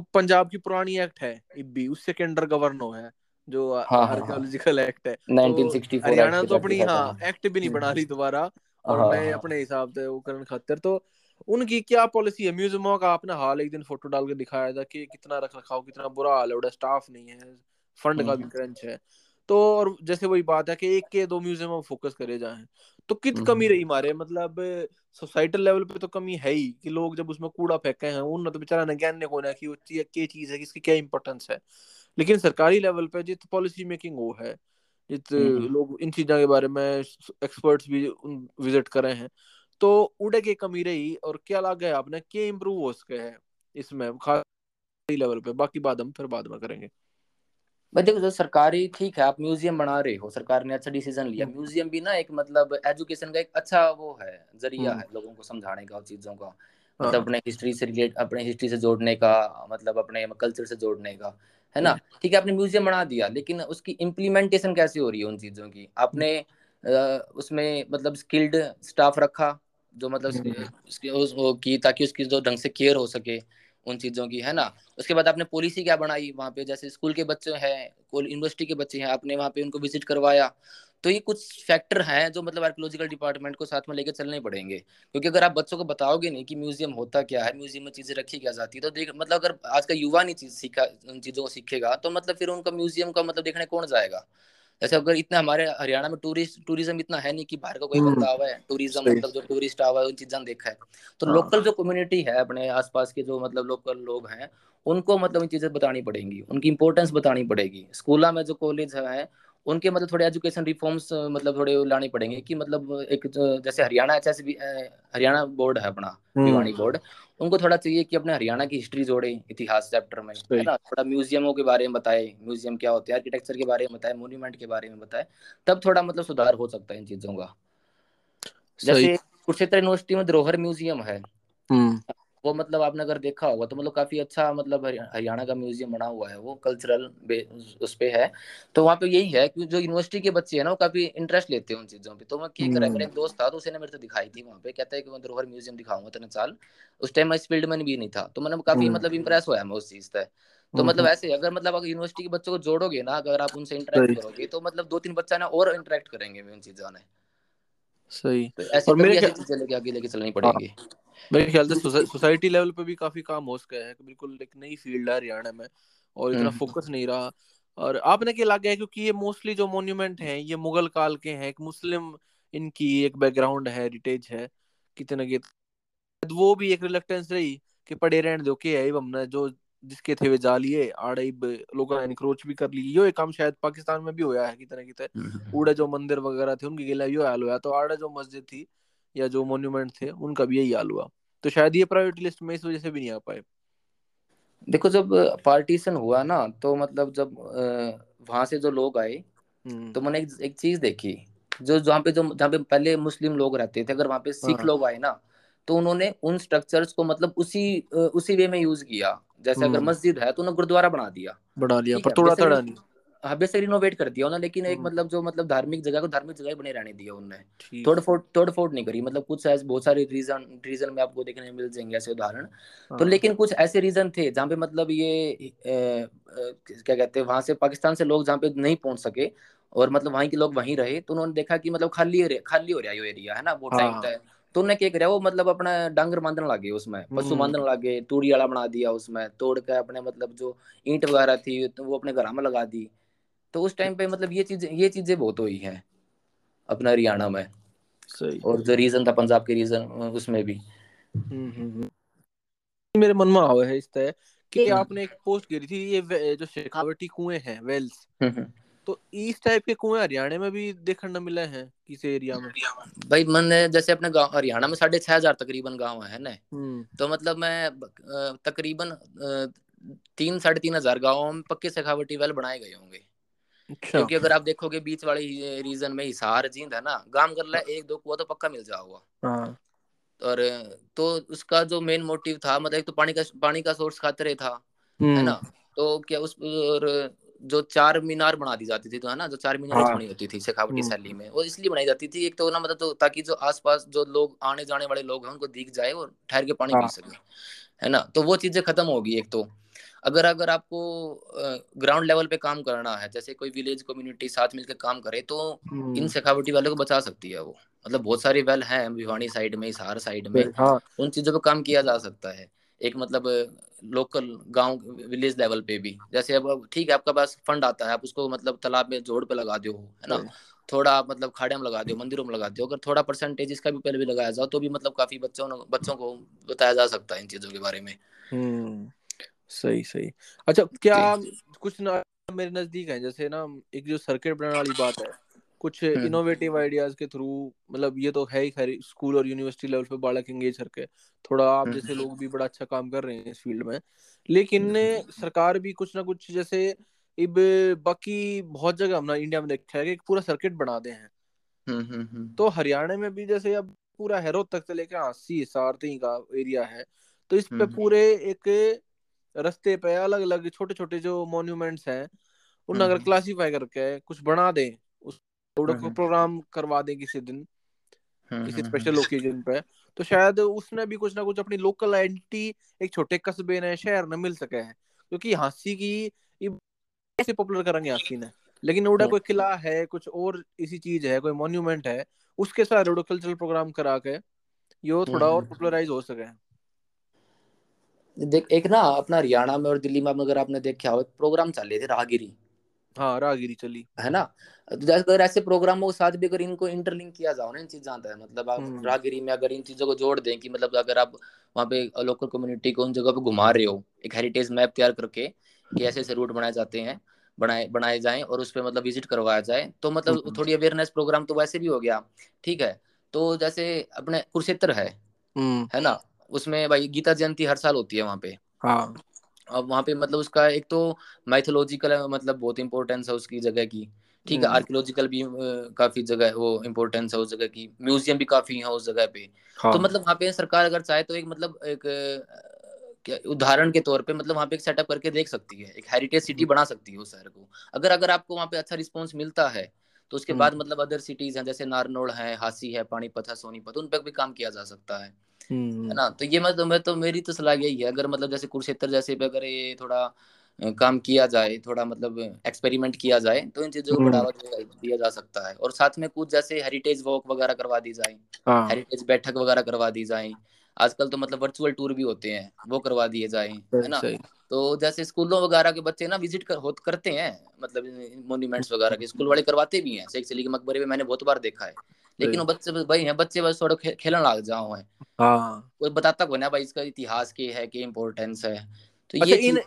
पंजाब की पुरानी एक्ट है। इब्बी उससे के अंडर गवर्नो है जो आर्कियोलॉजिकल हाँ, एक्ट हाँ, हाँ। है 1964 हरियाणा तो अपनी हाँ एक्ट भी नहीं बना रही दोबारा और मैं अपने हिसाब से वो करने खातिर तो उनकी क्या पॉलिसी है? म्यूजियमों का आपने हाल एक दिन फ़ोटो डाल के दिखाया था कि कितना रख रखाव कितना बुरा हाल है स्टाफ नहीं है फंड का भी क्रंच है। तो और जैसे वही बात है कि एक के दो म्यूज़ियम फोकस करे जाए तो कित हम्म, कमी हम्म। रही मारे? मतलब सोसाइटल लेवल पे तो कमी है ही कि लोग जब उसमें कूड़ा फेंके हैं उन तो बेचारा ने ज्ञान को ना कि वो क्या चीज़ है किसकी क्या इंपॉर्टेंस है। लेकिन सरकारी लेवल पे जित पॉलिसी मेकिंग वो है जित हम्म, लोग इन चीज़ों के बारे में एक्सपर्ट्स भी विज़िट करे हैं। तो उड़े की कमी रही और क्या लगा है आपने? क्या इम्प्रूव हो सके है इसमें खास लेवल पे? बाकी बात हम फिर बाद में करेंगे। भाई देखो जो सरकारी ठीक है आप म्यूज़ियम बना रहे हो सरकार ने अच्छा डिसीज़न लिया। म्यूज़ियम भी ना एक मतलब एजुकेशन का एक अच्छा वो है ज़रिया है लोगों को समझाने का चीज़ों का। मतलब हाँ। अपने हिस्ट्री से रिलेट अपने हिस्ट्री से जोड़ने का मतलब अपने कल्चर से जोड़ने का है ना? ठीक है आपने म्यूज़ियम बना दिया लेकिन उसकी इम्प्लीमेंटेशन कैसे हो रही है उन चीज़ों की? आपने उसमें मतलब स्किल्ड स्टाफ रखा जो मतलब उसकी की ताकि उसकी जो ढंग से केयर हो सके उन चीज़ों की, है ना? उसके बाद आपने पॉलिसी क्या बनाई वहाँ पे? जैसे स्कूल के बच्चे हैं यूनिवर्सिटी के बच्चे हैं, आपने वहाँ पे उनको विज़िट करवाया। तो ये कुछ फैक्टर हैं जो मतलब आर्कोलॉजिकल डिपार्टमेंट को साथ में लेकर चलने पड़ेंगे। क्योंकि अगर आप बच्चों को बताओगे नहीं कि म्यूज़ियम होता क्या है म्यूज़ियम में चीज़ें रखी क्या जाती है तो देख मतलब अगर आज का युवा नहीं चीज़ सीखा, उन चीज़ों को सीखेगा तो मतलब फिर उनका म्यूज़ियम का मतलब देखने कौन जाएगा? जैसे अगर इतना हमारे हरियाणा में टूरिस्ट टूरिज़्म इतना है नहीं कि बाहर का कोई हम्म। बंदा आवा है टूरिज़्म मतलब जो टूरिस्ट आवा है उन चीज़ें देखा है तो हाँ। लोकल जो कम्युनिटी है अपने आसपास के जो मतलब लोकल लोग हैं उनको मतलब इन चीज़ें बतानी पड़ेंगी उनकी इंपॉर्टेंस बतानी पड़ेगी स्कूला में जो कॉलेज है उनके मतलब थोड़े एजुकेशन रिफॉर्म्स मतलब थोड़े लाने पड़ेंगे कि मतलब एक जैसे हरियाणा एच हरियाणा बोर्ड है अपना हम्म। भिवानी बोर्ड उनको थोड़ा चाहिए कि अपने हरियाणा की हिस्ट्री जोड़े इतिहास चैप्टर में है ना? थोड़ा म्यूजियमों के बारे में बताए म्यूज़ियम क्या होते हैं आर्किटेक्चर के बारे में बताए मोन्यूमेंट के बारे में बताए तब थोड़ा मतलब सुधार हो सकता है इन चीज़ों का। जैसे कुरुक्षेत्र यूनिवर्सिटी में धरोहर म्यूज़ियम है। हम्म। वो मतलब आपने अगर देखा होगा तो मतलब काफ़ी अच्छा मतलब हरियाणा का म्यूज़ियम बना हुआ है वो कल्चरल उस पे है। तो वहाँ पे यही है कि जो यूनिवर्सिटी के बच्चे हैं ना वो काफ़ी इंटरेस्ट लेते हैं उन चीज़ों पे। तो मैं क्या करा मेरा एक दोस्त था तो उसने मेरे को दिखाई थी वहाँ पे कहता है कि मैं धरोहर म्यूज़ियम दिखाऊँगा तेने साल। उस टाइम मैं इस फ़ील्ड में भी नहीं था तो मतलब काफ़ी हम्म। मतलब इम्प्रेस हुआ मैं उस चीज़ से। तो हम्म, मतलब हम्म। ऐसे अगर मतलब अगर यूनिवर्सिटी के बच्चों को जोड़ोगे ना अगर आप उनसे इंटरेक्ट करोगे तो मतलब दो तीन बच्चा ना और इंटरेक्ट करेंगे उन चीज़ों ने सही। तो और मेरे चीज़ें लेके आगे लेके चलनी पड़ेगी? हाँ। मेरे ख्याल से सोसाइटी लेवल पे भी काफ़ी काम हो सका है बिल्कुल एक नई फ़ील्ड है हरियाणा में और इतना फोकस हम्म। नहीं रहा और आपने क्या लगा है क्योंकि ये मोस्टली जो मोन्यूमेंट हैं ये मुगल काल के हैं एक मुस्लिम इनकी एक बैकग्राउंड है हेरिटेज है कितने के वो भी एक रिलेक्टेंस रही कि पड़े रहने दो के है हमने जो जिसके थे वे जा लिए आड़े लोगों ने इनक्रोच भी कर ली यो एक काम शायद पाकिस्तान में भी होया है कितने कितने हम्म, उड़े जो मंदिर वगैरह थे उनकी गिला यो हाल हुआ तो आड़े जो मस्जिद थी या जो मोन्यूमेंट थे उनका भी यही हाल हुआ तो शायद ये प्रायोरिटी लिस्ट में इस वजह से भी नहीं आ पाए देखो जब पार्टीशन हुआ ना तो मतलब जब वहाँ से जो लोग आए हम्म। तो मैंने एक, एक चीज़ देखी जो जहाँ पे जो जहाँ पे पहले मुस्लिम लोग रहते थे अगर वहाँ पे सिख हाँ। लोग आए ना तो उन्होंने उन स्ट्रक्चर्स को मतलब उसी उसी वे में यूज़ किया जैसे अगर हम्म। मस्जिद है तो उन्होंने गुरुद्वारा बना दिया बना लिया पर थोड़ा थोड़ा नहीं हाँ बेसिक रिनोवेट कर दिया उन्होंने लेकिन एक हम्म। मतलब जो मतलब धार्मिक जगह को धार्मिक जगह बने रहने दिया उन्होंने तोड़ फोड़ तोड़ फोड़ नहीं करी मतलब कुछ ऐसे बहुत सारे रीजन रीजन में आपको देखने मिल जाएँगे ऐसे उदाहरण तो हाँ। लेकिन कुछ ऐसे रीजन थे जहाँ पे मतलब ये क्या कहते हैं वहाँ से पाकिस्तान से लोग जहाँ पे नहीं पहुँच सके और मतलब वहीं के लोग वहीं रहे तो उन्होंने देखा कि मतलब खाली खाली हो रहा है ये एरिया है ना वो टाइम हाँ। तो उन्हें क्या करा वो मतलब अपना डांगर बांधने लगे उसमें पशु हम्म। बांधने लगे तूड़ी वाला बना दिया उसमें तोड़ के अपने मतलब जो ईंट वगैरह थी तो वो अपने घर में लगा दी तो उस टाइम पे मतलब ये चीज़ें ये चीज़ें बहुत हुई हैं अपना हरियाणा में। सही। और जो रीजन था पंजाब के रीजन उसमें भी। हम्म, हम्म, हम्म। मेरे मन में आवे है इस तरह कि आपने एक पोस्ट करी थी ये जो शेखावटी कुएँ हैं वेल्स तो इस टाइप के कुएँ हरियाणा में भी देखने मिले हैं किसी एरिया में? भाई मैंने जैसे अपने गाँव हरियाणा में साढ़े छह हज़ार तकरीबन गाँव है ना। तो मतलब मैं तकरीबन तीन साढ़े तीन हज़ार गाँव में पक्के सखावटी वेल बनाए गए होंगे। क्योंकि अगर आप देखोगे बीच वाले रीजन में हिसार जींद है ना गाँव कर ला एक दो कुआ तो पक्का मिल जाओगा हाँ। और तो उसका जो मेन मोटिव था मतलब एक तो पानी का पानी का सोर्स खातिर था है हम्म। ना तो क्या उस और जो चार मीनार बना दी जाती थी तो है ना जो चार मीनार हाँ। बनी होती थी शेखावटी हम्म। शैली में वो इसलिए बनाई जाती थी एक तो ना मतलब तो ताकि जो आसपास जो लोग आने जाने वाले लोग हैं उनको दिख जाए और ठहर के पानी हाँ। पी सके है ना तो वो चीज़ें खत्म होगी एक तो अगर अगर आपको ग्राउंड लेवल पे काम करना है जैसे कोई विलेज कम्युनिटी साथ मिलकर काम करे तो इन हम्म। शेखावटी वालों को बचा सकती है वो। मतलब बहुत सारी वेल हैं भिवानी साइड में हिसार साइड में। हाँ। उन चीज़ों पे काम किया जा सकता है। एक मतलब लोकल गाँव विलेज लेवल पे भी। जैसे अब ठीक है आपका पास फंड आता है आप उसको मतलब तालाब में जोड़ पे लगा दो है ना? थोड़ा मतलब खाड़े में लगा दो मंदिरों में लगा दो। अगर थोड़ा परसेंटेज इसका भी पहले भी लगाया जाओ तो भी मतलब काफ़ी बच्चों बच्चों को बताया जा सकता है इन चीज़ों के बारे में। हम्म। सही सही। अच्छा क्या कुछ ना मेरे नज़दीक है जैसे ना एक जो सर्किट बनाने वाली बात है कुछ इनोवेटिव आइडियाज़ के थ्रू मतलब ये तो है ही खैर स्कूल और यूनिवर्सिटी लेवल पे बालक एंगेज करके। थोड़ा आप हम्म। जैसे लोग भी बड़ा अच्छा काम कर रहे हैं इस फ़ील्ड में। लेकिन सरकार भी कुछ ना कुछ जैसे इब बाकी बहुत जगह हमने इंडिया में देखा है कि पूरा सर्किट बना दे हैं। हम्म, हम्म, तो हरियाणा में भी जैसे अब पूरा हेरो तक से लेकर अस्सी सारती का एरिया है तो इस पे पूरे एक रस्ते पे अलग अलग छोटे छोटे जो मॉन्यूमेंट्स हैं उन अगर क्लासीफाई करके कुछ बना दें थोड़ा को प्रोग्राम करवा दें किसी दिन किसी स्पेशल ओकेजन पे तो शायद उसने भी कुछ ना कुछ अपनी लोकल आइडेंटिटी एक छोटे कस्बे ने शहर में मिल सके है क्योंकि हाँसी की कैसे पॉपुलर करेंगे हाँसी ने? लेकिन उड़ा कोई किला है कुछ और इसी चीज़ है कोई मॉन्यूमेंट है उसके साथ रोडो कल्चरल प्रोग्राम करा के यो थोड़ा और पॉपुलराइज हो सके देख एक ना अपना हरियाणा में और दिल्ली में अगर आपने देखा हो एक प्रोग्राम चल रहे थे राहगिरी हाँ राहगिरी चली है ना तो अगर ऐसे प्रोग्रामों के साथ भी अगर इनको इंटरलिंक किया जाओ ना इन चीज़ जानता है मतलब आप हम्म। राहगिरी में अगर इन चीज़ों को जोड़ दें कि मतलब अगर आप वहाँ पे लोकल कम्युनिटी को उन जगह पे घुमा रहे हो एक हेरिटेज मैप तैयार करके कि ऐसे ऐसे रूट बनाए जाते हैं बनाए बनाए जाएँ और उस पर मतलब विज़िट करवाया जाए तो मतलब हम्म। थोड़ी अवेयरनेस प्रोग्राम तो वैसे भी हो गया ठीक है तो जैसे अपने कुरुक्षेत्र है हम्म। है ना उसमें भाई गीता जयंती हर साल होती है वहाँ पे हाँ अब वहाँ पे मतलब उसका एक तो माइथोलॉजिकल मतलब बहुत इंपॉर्टेंस है उसकी जगह की ठीक है आर्कियोलॉजिकल हम्म। भी काफ़ी जगह वो इम्पोर्टेंस है उस जगह की म्यूज़ियम भी काफ़ी है उस जगह पे हाँ। तो मतलब वहाँ पे सरकार अगर चाहे तो एक मतलब एक उदाहरण के तौर पे मतलब वहाँ पे एक सेटअप करके देख सकती है एक हेरिटेज सिटी हम्म। बना सकती है उस शहर को अगर अगर आपको वहाँ पे अच्छा रिस्पॉन्स मिलता है तो उसके बाद हम्म। मतलब अदर सिटीज़ हैं जैसे नारनौल है हासी है पानीपत है सोनीपत उन पर भी काम किया जा सकता है है ना? तो ये मतलब मैं तो मेरी तो सलाह यही है अगर मतलब जैसे कुरुक्षेत्र जैसे पे अगर ये थोड़ा काम किया जाए थोड़ा मतलब एक्सपेरिमेंट किया जाए तो इन चीज़ों को बढ़ावा दिया जा सकता है। और साथ में कुछ जैसे हेरिटेज वॉक वगैरह करवा दी जाए हेरिटेज हाँ। बैठक वगैरह करवा दी जाए आजकल तो मतलब वर्चुअल टूर भी होते हैं वो करवा दिए जाए है ना? तो जैसे स्कूलों वगैरह के बच्चे ना विज़िट कर, होत करते हैं मतलब मोन्यूमेंट्स वगैरह के स्कूल वाले करवाते भी हैं शेख सली के मकबरे में मैंने बहुत बार देखा है। लेकिन वो बच्चे बस भाई हैं बच्चे बस थोड़ा खे, खेलने लग जाओ है। हाँ। कोई बताता को ना भाई इसका इतिहास के है कि इम्पोर्टेंस है। तो अच्छा, ये इन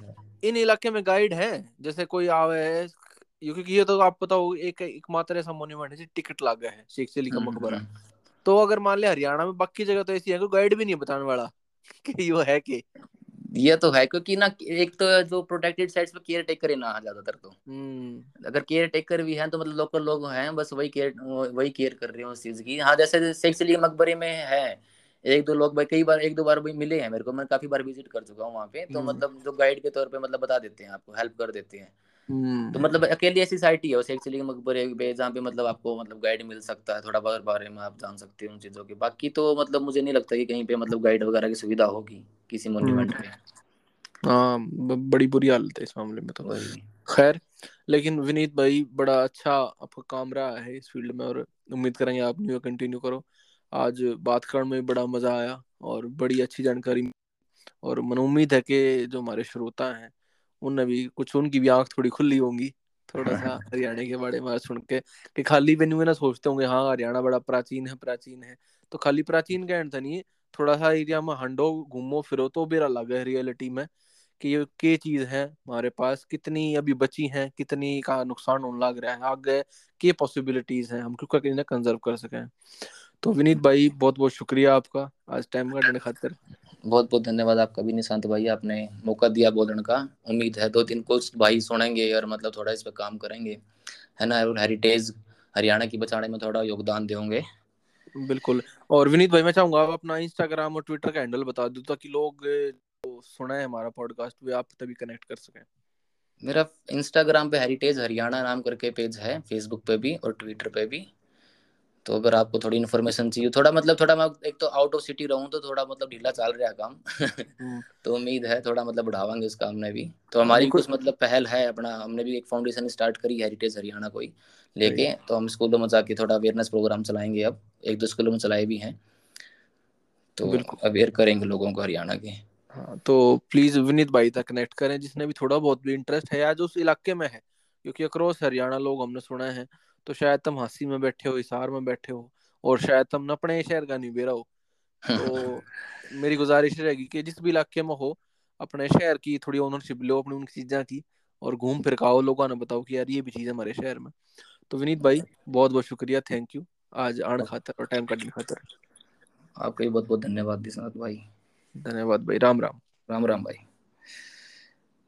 इन इलाके में गाइड है? जैसे कोई आवे है क्योंकि ये तो आप पता हो एक एक मात्र ऐसा मोन्यूमेंट है टिकट लगा है शेख सली का हम्म, मकबरा। हम्म। तो अगर मान ले हरियाणा में बाकी जगह तो ऐसी है कोई गाइड भी नहीं बताने वाला [laughs] कि वो है कि? ये तो है क्योंकि ना एक तो जो प्रोटेक्टेड साइट्स पे केयर टेकर ही ना ज़्यादातर तो हम्म। अगर केयर टेकर भी है तो मतलब लोकल लोग हैं बस वही केयर वही केयर कर रहे हैं उस चीज़ की हाँ जैसे शेख सलीम मकबरे में है एक दो लोग भाई कई बार एक दो बार भी मिले हैं मेरे को मैं काफ़ी बार विज़िट कर चुका हूँ वहाँ पे तो hmm. मतलब जो गाइड के तौर पे मतलब बता देते हैं आपको हेल्प कर देते हैं हम्म। तो मतलब अकेली ऐसी साइट ही है उसे एक्चुअली मकबरे पे जहाँ पे मतलब आपको मतलब गाइड मिल सकता है थोड़ा बहुत बारे में आप जान सकते हो उन चीज़ों के। बाकी तो मतलब मुझे नहीं लगता कि कहीं पे मतलब गाइड वगैरह की सुविधा होगी किसी मोन्यूमेंट हम्म। पे। हाँ बड़ी बुरी हालत है इस मामले में तो। खैर लेकिन विनीत भाई बड़ा अच्छा आपका काम रहा है इस फ़ील्ड में और उम्मीद करेंगे आप न्यू कंटिन्यू करो। आज बात करने में बड़ा मज़ा आया और बड़ी अच्छी जानकारी और मन उम्मीद है कि जो हमारे श्रोता हैं उनने भी कुछ उनकी भी आँख थोड़ी खुली होंगी थोड़ा सा [laughs] हरियाणा के बारे में सुन के कि खाली वेन्यू ना सोचते होंगे हाँ हरियाणा बड़ा प्राचीन है प्राचीन है। तो खाली प्राचीन कहने था नहीं थोड़ा सा एरिया में हंडो घूमो फिरो तो बेरा लगा है रियलिटी में कि ये के चीज़ है हमारे पास कितनी अभी बची है कितनी का नुकसान होने लग रहा है आगे के पॉसिबिलिटीज हैं हम क्यों कंजर्व कर सकें। तो विनीत भाई बहुत बहुत शुक्रिया आपका आज टाइम काटने खातिर। बहुत बहुत धन्यवाद आपका भी निशांत भाई आपने मौका दिया बोलने का। उम्मीद है दो तीन कुछ भाई सुनेंगे और मतलब थोड़ा इस पर काम करेंगे। है ना और हेरिटेज हरियाणा की बचाने में थोड़ा योगदान देंगे। बिल्कुल। और विनीत भाई मैं चाहूँगा आप अपना इंस्टाग्राम और ट्विटर का हैंडल बता दो ताकि लोग जो सुना है हमारा पॉडकास्ट वे आप तभी कनेक्ट कर सकें। मेरा इंस्टाग्राम पे हेरिटेज हरियाणा नाम करके पेज है फेसबुक पे भी और ट्विटर पे भी। तो अगर आपको थोड़ी इन्फॉर्मेशन चाहिए थोड़ा मतलब थोड़ा मैं एक तो आउट ऑफ़ सिटी रहूँ तो थोड़ा मतलब ढीला चल रहा काम। हम्म। [laughs] तो उम्मीद है थोड़ा मतलब बढ़ावांगे इस काम में भी। तो हमारी कुछ मतलब पहल है अपना हमने भी एक फाउंडेशन स्टार्ट करी हेरिटेज हरियाणा कोई लेके। तो हम स्कूलों में जाके थोड़ा अवेयरनेस प्रोग्राम चलाएँगे अब। एक दो स्कूलों में चलाए भी हैं। तो अवेयर करेंगे लोगों को हरियाणा के। हाँ तो प्लीज़ विनीत भाई तक कनेक्ट करें जिसने भी थोड़ा बहुत भी इंटरेस्ट है या जो उस इलाके में है क्योंकि अक्रॉस हरियाणा लोग हमने सुना है। तो शायद तुम हँसी में बैठे हो हिसार में बैठे हो और शायद तुम अपने शहर का नहीं बेरा हो। तो [laughs] मेरी गुजारिश रहेगी कि जिस भी इलाके में हो अपने शहर की थोड़ी ओनरशिप लो अपनी उन चीज़ों की और घूम फिर खाओ लोगों ने बताओ कि यार ये भी चीज़ है हमारे शहर में। तो विनीत भाई बहुत बहुत शुक्रिया थैंक यू आज आन खातर और टाइम काटने खातर। आपका भी बहुत बहुत धन्यवाद दिशानाथ भाई। धन्यवाद भाई राम राम राम राम भाई।